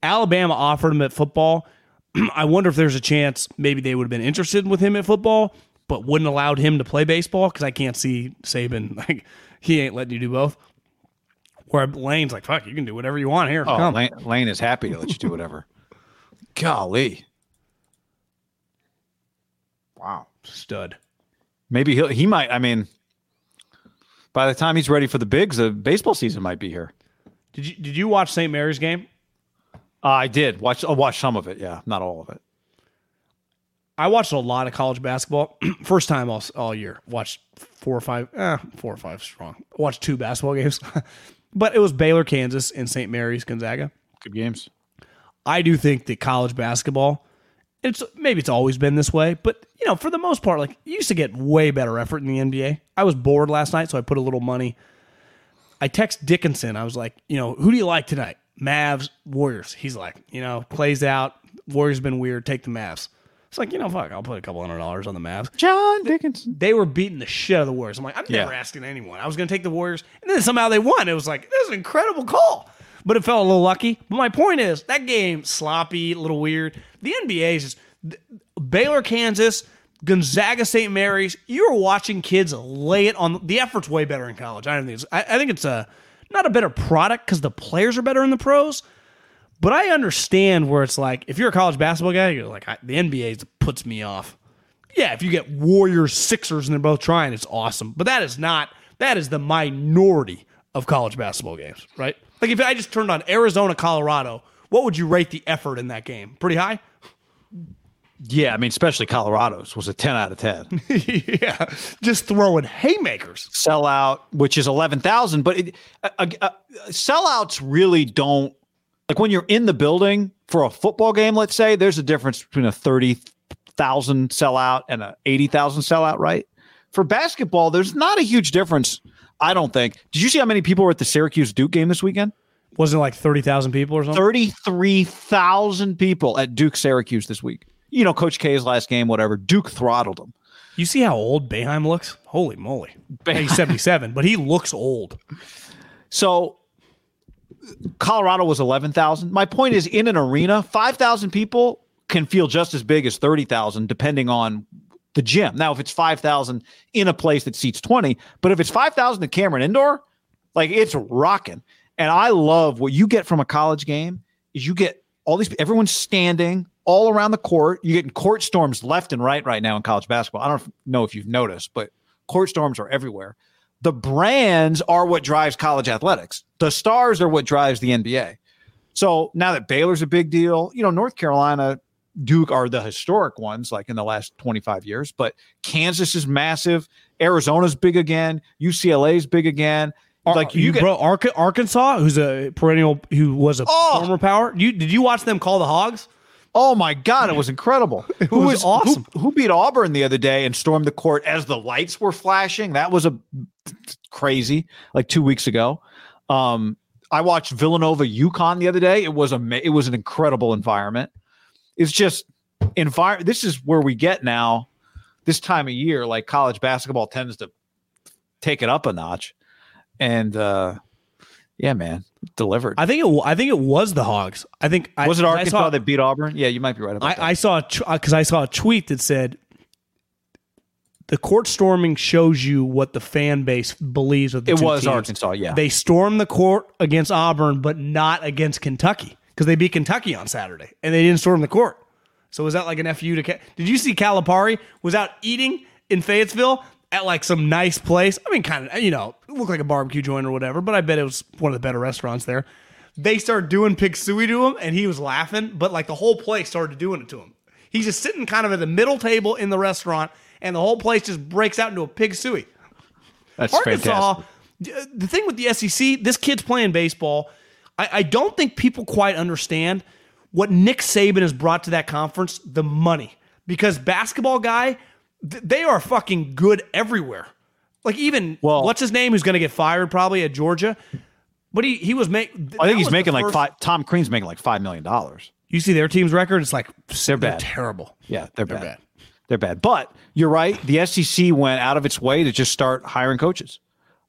Alabama offered him at football. I wonder if there's a chance maybe they would have been interested with him at football, but wouldn't allowed him to play baseball because I can't see Saban like he ain't letting you do both. Where Lane's like, fuck, you can do whatever you want here. Oh. Lane, Lane is happy to let you do whatever. Golly. Wow. Stud. Maybe he'll, he might. I mean, by the time he's ready for the bigs, the baseball season might be here. Did you did you watch St. Mary's game? Uh, I did watch. I watched some of it. Yeah, not all of it. I watched a lot of college basketball. First time all, all year. Watched four or five, eh, four or five strong. Watched two basketball games, but it was Baylor, Kansas, and St. Mary's, Gonzaga. Good games. I do think that college basketball, it's maybe it's always been this way, but you know, for the most part, like you used to get way better effort in the NBA. I was bored last night, so I put a little money. I text Dickinson. I was like, you know, who do you like tonight? Mavs, Warriors. He's like, you know, plays out. Warriors been weird. Take the Mavs. It's like, you know, fuck, I'll put a couple hundred dollars on the Mavs. John Dickinson. They were beating the shit out of the Warriors. I'm like, I'm never Yeah. asking anyone. I was going to take the Warriors, and then somehow they won. It was like, this is an incredible call. But it felt a little lucky. But my point is, that game, sloppy, a little weird. The NBA is just th- Baylor, Kansas, Gonzaga, St. Mary's. You're watching kids lay it on. The effort's way better in college. I don't think it's, I, I think it's a not a better product because the players are better in the pros. But I understand where it's like, if you're a college basketball guy, you're like, I, the NBA puts me off. Yeah, if you get Warriors, Sixers, and they're both trying, it's awesome. But that is not, that is the minority of college basketball games, right? Like if I just turned on Arizona, Colorado, what would you rate the effort in that game? Pretty high? Yeah, I mean, especially Colorado's was a ten out of ten. yeah, just throwing haymakers. sellout, which is eleven thousand. But it, uh, uh, uh, sellouts really don't like when you're in the building for a football game. Let's say there's a difference between a thirty thousand sellout and a eighty thousand sellout, right? For basketball, there's not a huge difference. I don't think. Did you see how many people were at the Syracuse Duke game this weekend? Wasn't it like 30,000 people or something? Thirty-three thousand people at Duke Syracuse this week. You know, Coach K's last game, whatever. Duke throttled them. You see how old Boeheim looks? Holy moly. He's 77, but he looks old. So Colorado was 11,000. My point is in an arena, 5,000 people can feel just as big as 30,000 depending on the gym. Now, if it's 5,000 in a place that seats 20, but if it's 5,000 at Cameron Indoor, like it's rocking. And I love what you get from a college game is you get all these everyone's standing all around the court. You're getting court storms left and right right now in college basketball. I don't know if you've noticed, but court storms are everywhere the brands are what drives college athletics. The stars are what drives the NBA. So now that Baylor's a big deal, you know, North Carolina, Duke are the historic ones, like in the last 25 years, but Kansas is massive. Arizona's big again. UCLA's big again. Like you, you, get, bro, Arkansas, who's a perennial, who was a Oh! former power. You did you watch them call the Hogs? Oh my God, it was incredible. who was awesome. Who, who beat Auburn the other day and stormed the court as the lights were flashing? That was a crazy, like two weeks ago. Um, I watched Villanova UConn the other day. It was a it was an incredible environment. It's just environment. This is where we get now. This time of year, like college basketball tends to take it up a notch, and uh, Yeah, man, delivered. I think it. I think it was the Hogs. I think I- was it 'cause I Arkansas saw- that beat Auburn? Yeah, you might be right about that. I, I saw because uh, I saw a tweet that said the court storming shows you what the fan base believes of the it was teams. Arkansas. Yeah, They stormed the court against Auburn, but not against Kentucky because they beat Kentucky on Saturday and they didn't storm the court. So was that like an fu to? Did you see Calipari was out eating in Fayetteville at like some nice place? I mean, kind of you know, looked like a barbecue joint or whatever, but I bet it was one of the better restaurants there. They started doing pig suey to him, and he was laughing, but like the whole place started doing it to him. He's just sitting kind of at the middle table in the restaurant, and the whole place just breaks out into a pig suey. that's Arkansas, fantastic. Uh, the thing with the SEC, this kid's playing baseball. I, I don't think people quite understand what Nick Saban has brought to that conference the money. Because basketball guy, th- they are fucking good everywhere. Like even Well- what's his name who's going to get fired probably at Georgia, but he he was making. I think he's making like five. Tom Crean's making like five million dollars. You see their team's record? It's like They're bad. terrible. Yeah, they're, They're bad. bad. They're bad. But you're right. The SEC went out of its way to just start hiring coaches.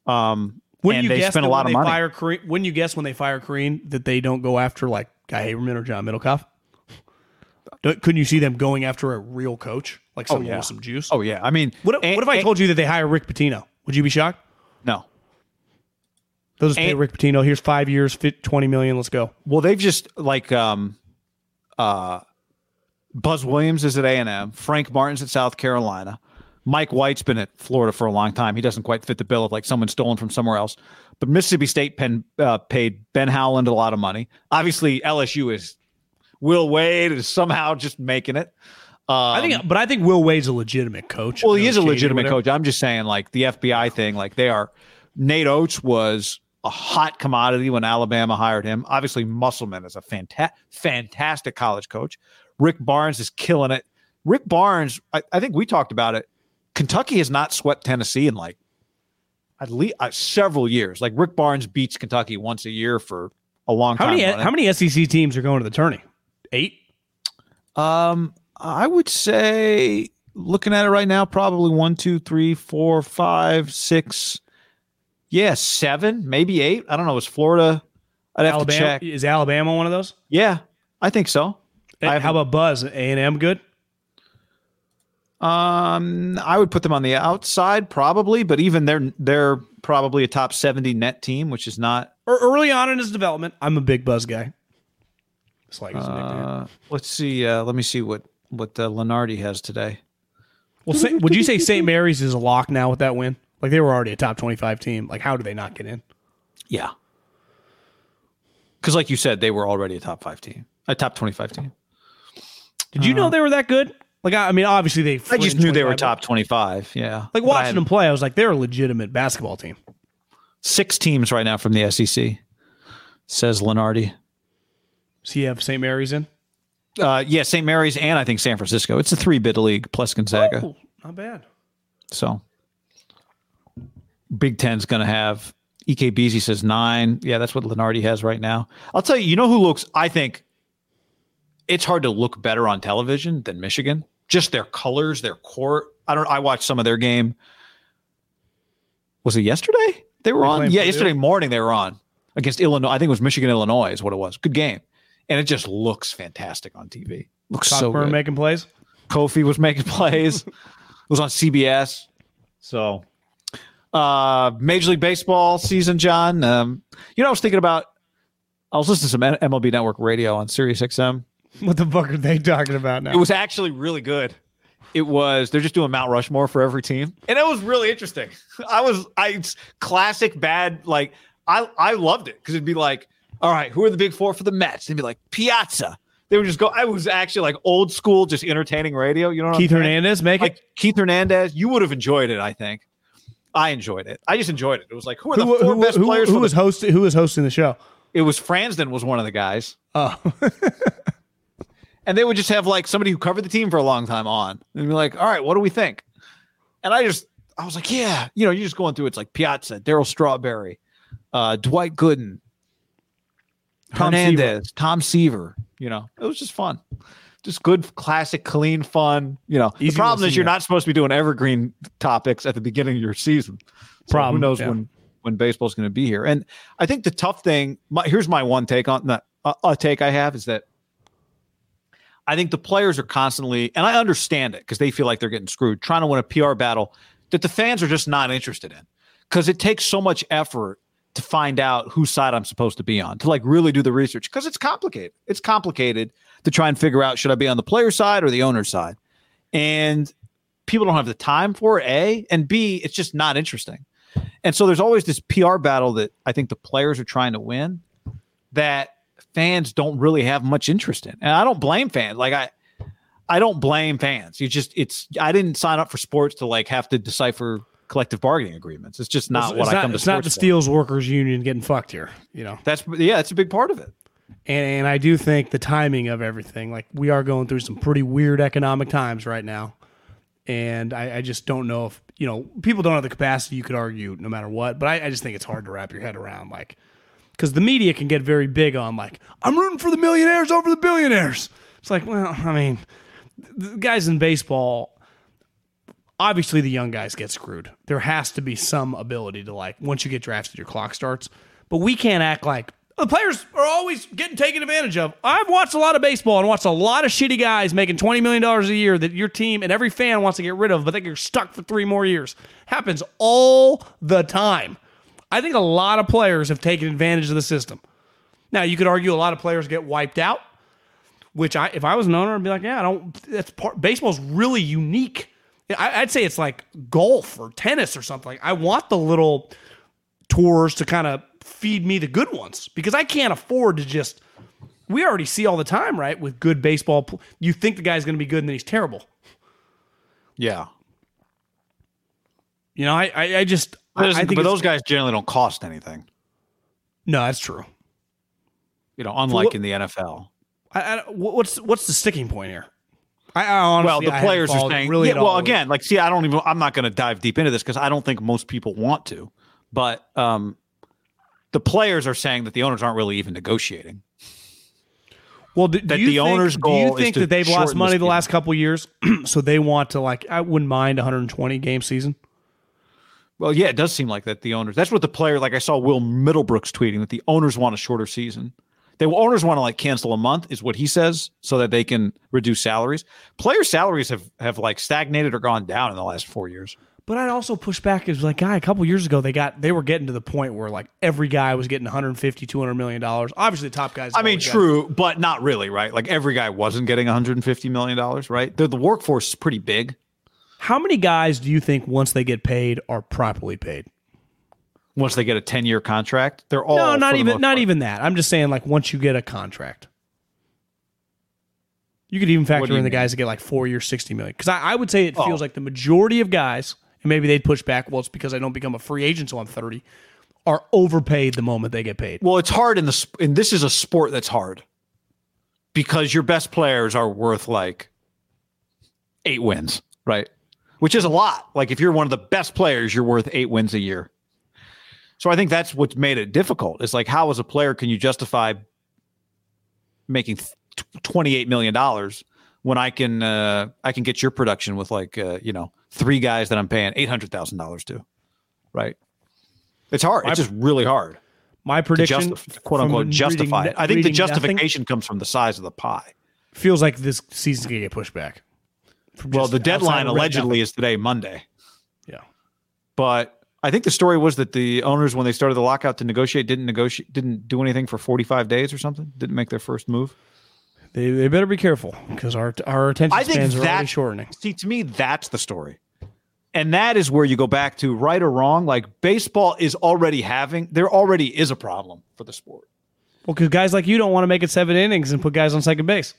Um, Wouldn't and you they guess spent a lot when of money. Fire Crean, wouldn't you guess when they fire Crean that they don't go after like Guy Haberman or John Middlekauff? Couldn't you see them going after a real coach, like someone yeah. with some juice? oh yeah, I mean, what, if- and- what if I and- told you that they hire Rick Pitino? Would you be shocked? no? They'll just pay Rick Pitino. Here's five years, fit twenty million. Let's go. Well, they've just like um, uh, Buzz Williams is at A and M. Frank Martin's at South Carolina. Mike White's been at Florida for a long time. He doesn't quite fit the bill of like someone stolen from somewhere else. But Mississippi State pen, uh, paid Ben Howland a lot of money. Obviously, LSU is Will Wade is somehow just making it. Um, I think, but I think Will Wade's a legitimate coach. Well, he is a it's shady or legitimate coach. I'm just saying, like the FBI thing, like they are. Nate Oats was a hot commodity when Alabama hired him. Obviously, Musselman is a fanta- fantastic college coach. Rick Barnes is killing it. Rick Barnes, I, I think we talked about it. Kentucky has not swept Tennessee in like at least uh, several years. Like Rick Barnes beats Kentucky once a year for a long How time. many running. how many SEC teams are going to the tourney? Eight. Um, I would say looking at it right now, probably one, two, three, four, five, six. Yeah, seven, maybe eight. I don't know. Is Florida? I'd have Alabama to check. is Alabama one of those? Yeah, I think so. I How about Buzz? A and M good? Um, I would put them on the outside probably, but even they're they're probably a top seventy net team, which is not. Or early on in his development, I'm a big Buzz guy. It's like. Uh, let's see. Uh, let me see what what uh, Lunardi has today. Well, Sa- would you say St. Mary's is a lock now with that win? Like they were already a top 25 team. Like how do they not get in? Yeah. Because, like you said, they were already a top five team, a top 25 team. Did you know they were that good? Like I, I mean, obviously they. Uh-huh. I just knew they were top 25. Yeah. Like watching had them play, I was like, they're a legitimate basketball team. Six teams right now from the SEC, says Lunardi. So you have St. Mary's in. Uh, yeah, St. Mary's and I think San Francisco. It's a three bid league plus Gonzaga. Oh, not bad. So Big Ten's going to have EK Beasley says nine. Yeah, that's what Lunardi has right now. I'll tell you, you know who looks, I think it's hard to look better on television than Michigan. Just their colors, their court. I don't, I watched some of their game. Was it yesterday? They were on? Yeah, yesterday morning they were on against Illinois. I think it was Michigan, Illinois is what it was. Good game. And it just looks fantastic on TV. Looks so Cockburn good. making plays. Kofi was making plays. it was on CBS. So, uh, Major League Baseball season, John. Um, you know, I was thinking about. I was listening to some M- MLB Network radio on Sirius XM. What the fuck are they talking about now? It was actually really good. It was they're just doing Mount Rushmore for every team, and it was really interesting. I was I it's classic bad like I I loved it because it'd be like, all right, who are the big four for the Mets? They'd be like Piazza. They would just go. I was actually like old school, just entertaining radio. You know, Keith? Hernandez make it. Keith Hernandez, you would have enjoyed it. I think. I enjoyed it. I just enjoyed it. It was like who are the Who, four who, best who- players? who for the- was hosting? Who was hosting the show? it was Fransden was one of the guys, Oh, and they would just have like somebody who covered the team for a long time on, and be like, "All right, what do we think?" And I just, I was like, "Yeah, you know, you're just going through. It's like Piazza, Darryl Strawberry, uh, Dwight Gooden, Tom Hernandez, Tom Seaver. You know, it was just fun." Just good, classic, clean, fun. You know, Easy the problem is you're not supposed to be doing evergreen topics at the beginning of your season. So Problem, Who knows yeah. when when baseball's going to be here. And I think the tough thing. My, here's my one take on that. Uh, a take I have is that I think the players are constantly, and I understand it because they feel like they're getting screwed, trying to win a PR battle that the fans are just not interested in because it takes so much effort to find out whose side I'm supposed to be on, to like really do the research because it's complicated. It's complicated to try and figure out should I be on the player side or the owner side. And people don't have the time for it, A, and B, it's just not interesting. And so there's always this PR battle that I think the players are trying to win that fans don't really have much interest in. And I don't blame fans. Like I I don't blame fans. You just it's I didn't sign up for sports to like have to decipher collective bargaining agreements. It's just not it's what not, I come to It's not the. Steels Workers Union getting fucked here. You know, That's yeah, it's a big part of it. and and I do think the timing of everything, like we are going through some pretty weird economic times right now, and I, I just don't know if you know people don't have the capacity. You could argue no matter what, but I, I just think it's hard to wrap your head around, like because the media can get very big on like I'm rooting for the millionaires over the billionaires. It's like, well, I mean, the guys in baseball. Obviously, the young guys get screwed. There has to be some ability to like once you get drafted, your clock starts. But we can't act like the players are always getting taken advantage of. I've watched a lot of baseball and watched a lot of shitty guys making twenty million dollars a year that your team and every fan wants to get rid of, but they get stuck for three more years. Happens all the time. I think a lot of players have taken advantage of the system. Now you could argue a lot of players get wiped out, which I if I was an owner, I'd be like, yeah, I don't. That's part. Baseball's really unique. I'd say it's like golf or tennis or something. I want the little tours to kind of feed me the good ones because I can't afford to just. We already see all the time, right? With good baseball, you think the guy's going to be good and then he's terrible. Yeah. You know, I I, I just I, I But, think but those guys generally don't cost anything. no, that's true. You know, unlike what- in the NFL. I, I, what's what's the sticking point here? I, I honestly, well, the I players are saying, really. yeah, well, again, like, see, I don't even, I'm not going to dive deep into this because I don't think most people want to. But um, the players are saying that the owners aren't really even negotiating. Well, do, do that you the think, owner's do goal you is think that they've lost money the last couple years, so they want to like? I wouldn't mind a 120 game season. Well, yeah, it does seem like that the owners, that's what the player, like I saw Will Middlebrooks tweeting that the owners want a shorter season. The owners want to like cancel a month, is what he says, so that they can reduce salaries. Player salaries have, have like stagnated or gone down in the last four years. But I'd also push back is like, guy, a couple years ago they got they were getting to the point where like every guy was getting 150, 200 million dollars. Obviously, the top guys. I mean, true, but not really, right? Like every guy wasn't getting 150 million dollars, right? The, the workforce is pretty big. How many guys do you think once they get paid are properly paid? Once they get a 10 year contract, they're all no, not even not part- even that. I'm just saying like once you get a contract. You could even factor in the mean? guys that get like four years, sixty million. Because I, I would say it Oh. feels like the majority of guys, and maybe they'd push back. Well, it's because I don't become a free agent until I'm thirty. Are overpaid the moment they get paid. Well, it's hard in the and this is a sport that's hard because your best players are worth like eight wins, right? Which is a lot. Like if you're one of the best players, you're worth eight wins a year. So I think that's what's made it difficult. It's like how as a player can you justify making twenty eight million dollars when I can uh, I can get your production with like uh, you know three guys that I'm paying eight hundred thousand dollars to, right? It's hard. It's just really hard My prediction, justify, quote unquote, reading justify it. I think the reading justification comes from the size of the pie. feels like this season's gonna get pushed back. Well, the deadline allegedly is today, Monday. Yeah, But I think the story was that the owners, when they started the lockout to negotiate, didn't negotiate, didn't do anything for 45 days or something. Didn't make their first move. They, they better be careful because our our attention I think spans are already shortening. see to me that's the story, and that is where you go back to right or wrong. Like baseball is already having there already is a problem for the sport. Well, because guys like you don't want to make it seven innings and put guys on second base.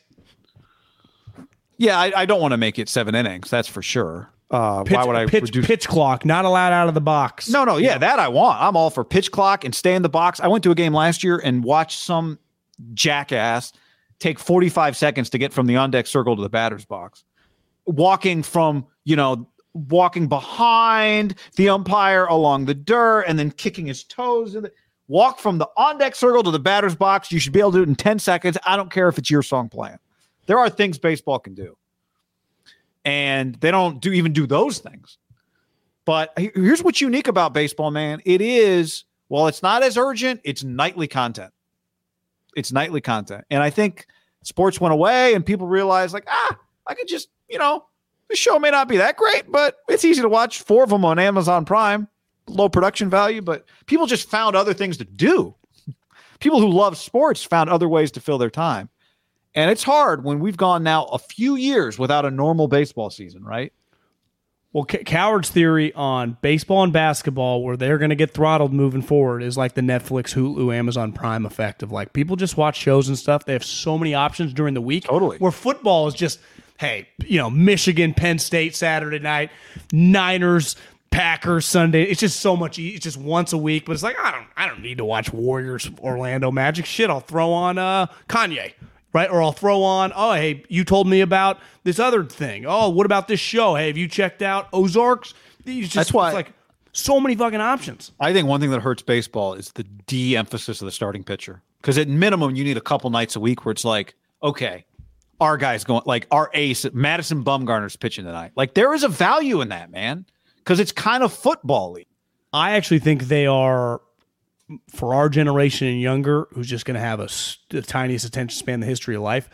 Yeah, I, I don't want to make it seven innings. That's for sure. Uh, Pitch, why would I pitch, reduce pitch clock not allowed out of the box? No, no, yeah, that I want. I'm all for pitch clock and stay in the box. I went to a game last year and watched some jackass take 45 seconds to get from the on deck circle to the batter's box, walking from, you know, walking behind the umpire along the dirt and then kicking his toes in the walk from the on deck circle to the batter's box. You should be able to do it in 10 seconds. I don't care if it's your song playing. There are things baseball can do. And they don't do even do those things. But here's what's unique about baseball, man. It is, well, it's not as urgent, it's nightly content. It's nightly content. And I think sports went away and people realized, like, ah, I could just, you know, the show may not be that great, but it's easy to watch four of them on Amazon Prime, low production value, but people just found other things to do. People who love sports found other ways to fill their time. And it's hard when we've gone now a few years without a normal baseball season, right? Well, C- Cowherd's theory on baseball and basketball, where they're going to get throttled moving forward, is like the Netflix, Hulu, Amazon Prime effect of like people just watch shows and stuff. They have so many options during the week. Totally. Where football is just, hey, you know, Michigan, Penn State Saturday night, Niners, Packers Sunday. It's just so much. It's just once a week, but it's like I don't, I don't need to watch Warriors, Orlando Magic. Shit, I'll throw on uh, Kanye right? Or I'll throw on, oh, hey, you told me about this other thing. Oh, what about this show? Hey, have you checked out Ozarks? Just, That's why, like so many fucking options. I think one thing that hurts baseball is the de-emphasis of the starting pitcher. Because at minimum, you need a couple nights a week where it's like, okay, our guy's going, like our ace, Madison Bumgarner's pitching tonight. Like there is a value in that, man, because it's kind of football-y. I actually think they are for our generation and younger, who's just going to have a, the tiniest attention span in the history of life,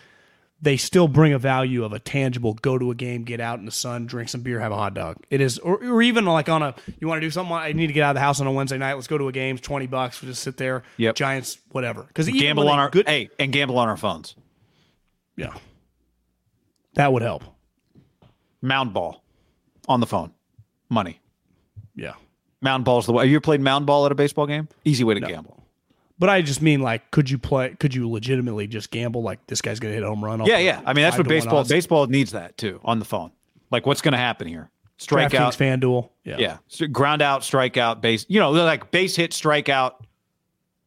they still bring a value of a tangible go to a game, get out in the sun, drink some beer, have a hot dog. It is, or, or even like on a, you want to do something, I need to get out of the house on a Wednesday night. Let's go to a game, 20 bucks. We'll just sit there, yep. Giants, whatever. Because gamble on our, good, hey, and gamble on our phones. Yeah. That would help. Mound ball on the phone. Money. Yeah. Mound ball's the way. Have you ever played mound ball at a baseball game? Easy way to no. gamble. But I just mean like, could you play? Could you legitimately just gamble like this guy's going to hit a home run? Yeah, yeah. I mean, that's what baseball. Baseball needs that too on the phone. Like, what's going to happen here? Strikeout, FanDuel. Yeah, yeah. So ground out, strikeout, base. You know, like base hit, strikeout,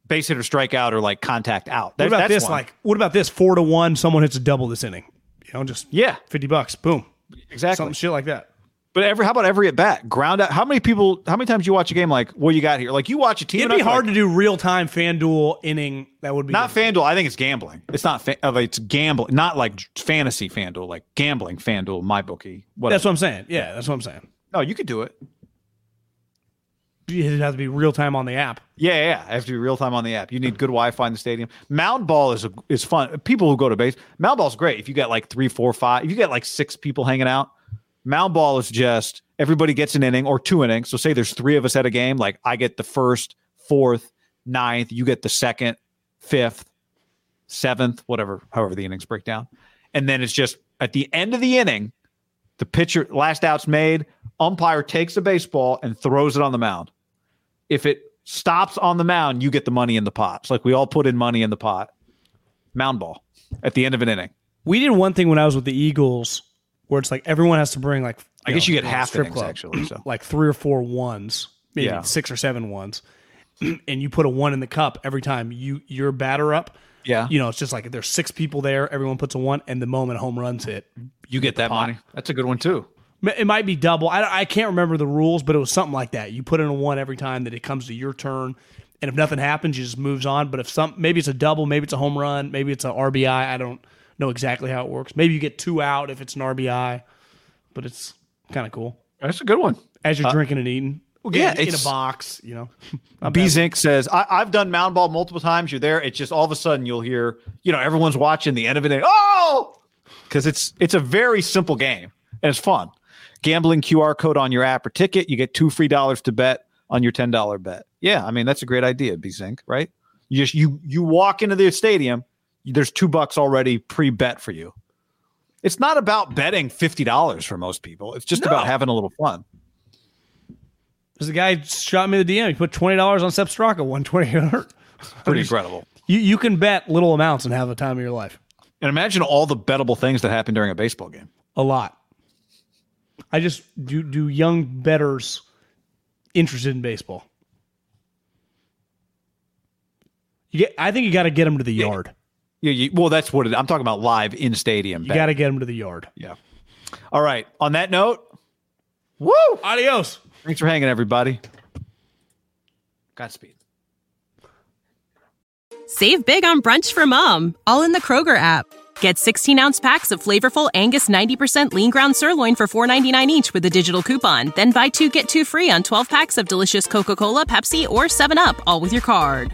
base hit or strikeout, or like contact out. That, what about this? One. Like, what about this? Four to one, someone hits a double this inning. You know, just yeah, fifty bucks, boom, exactly, something shit like that. But every how about every at bat ground out? How many people? How many times you watch a game like what you got here? Like you watch a team. It'd be hard like, to do real time FanDuel inning. That would be not. FanDuel. I think it's gambling. It's not. Fa- uh, it's gambling, not like fantasy FanDuel, like gambling FanDuel, my bookie. Whatever. That's what I'm saying. Yeah, that's what I'm saying. No, you could do it. It has to be real time on the app. Yeah, yeah, it has to be real time on the app. You need good Wi-Fi in the stadium. Mound ball is a, is fun. People who go to base, mound ball is great. If you got like three, four, five, if you got like six people hanging out, mound ball is just everybody gets an inning or two innings. So say there's three of us at a game, like I get the first, fourth, ninth, you get the second, fifth, seventh, whatever, however the innings break down. And then it's just at the end of the inning, the pitcher last out's made, umpire takes a baseball and throws it on the mound. If it stops on the mound, you get the money in the pot. It's like we all put in money in the pot. Mound ball at the end of an inning. We did one thing when I was with the Eagles where it's like everyone has to bring like I guess know, you get half strip club, actually, so. like three or four ones, maybe yeah. six or seven ones, and you put a one in the cup every time you your batter up. Yeah, you know it's just like there's six people there, everyone puts a one, and the moment home runs hit, you get that pot. money. That's a good one too. It might be double. I, I can't remember the rules, but it was something like that. You put in a one every time that it comes to your turn, and if nothing happens, you just moves on. But if some maybe it's a double, maybe it's a home run, maybe it's an RBI. I don't know exactly how it works. Maybe you get two out if it's an RBI, but it's kind of cool. That's a good one. As you're uh, drinking and eating. We'll yeah, in a box, you know. B Zinc says, I, have done mound ball multiple times. You're there. It's just all of a sudden you'll hear, you know, everyone's watching the end of it. And, oh, because it's it's a very simple game and it's fun. Gambling QR code on your app or ticket, you get two free dollars to bet on your ten dollar bet. Yeah, I mean that's a great idea, B Zinc, right? You just you you walk into the stadium, there's two bucks already pre-bet for you. It's not about betting fifty dollars for most people. It's just no. about having a little fun. There's a guy shot me the DM. He put twenty dollars on Sepp Straka, one twenty. Pretty incredible. You you can bet little amounts and have the time of your life. And imagine all the bettable things that happen during a baseball game. A lot. I just do do young betters interested in baseball. You get, I think you got to get them to the yard. Yeah, you, well, that's what it, I'm talking about. Live in stadium. You got to get them to the yard. Yeah. All right. On that note, woo! Adios. Thanks for hanging, everybody. Godspeed. Save big on brunch for mom, all in the Kroger app. Get 16 ounce packs of flavorful Angus 90% lean ground sirloin for $4.99 each with a digital coupon. Then buy two get two free on 12 packs of delicious Coca Cola, Pepsi, or 7UP, all with your card.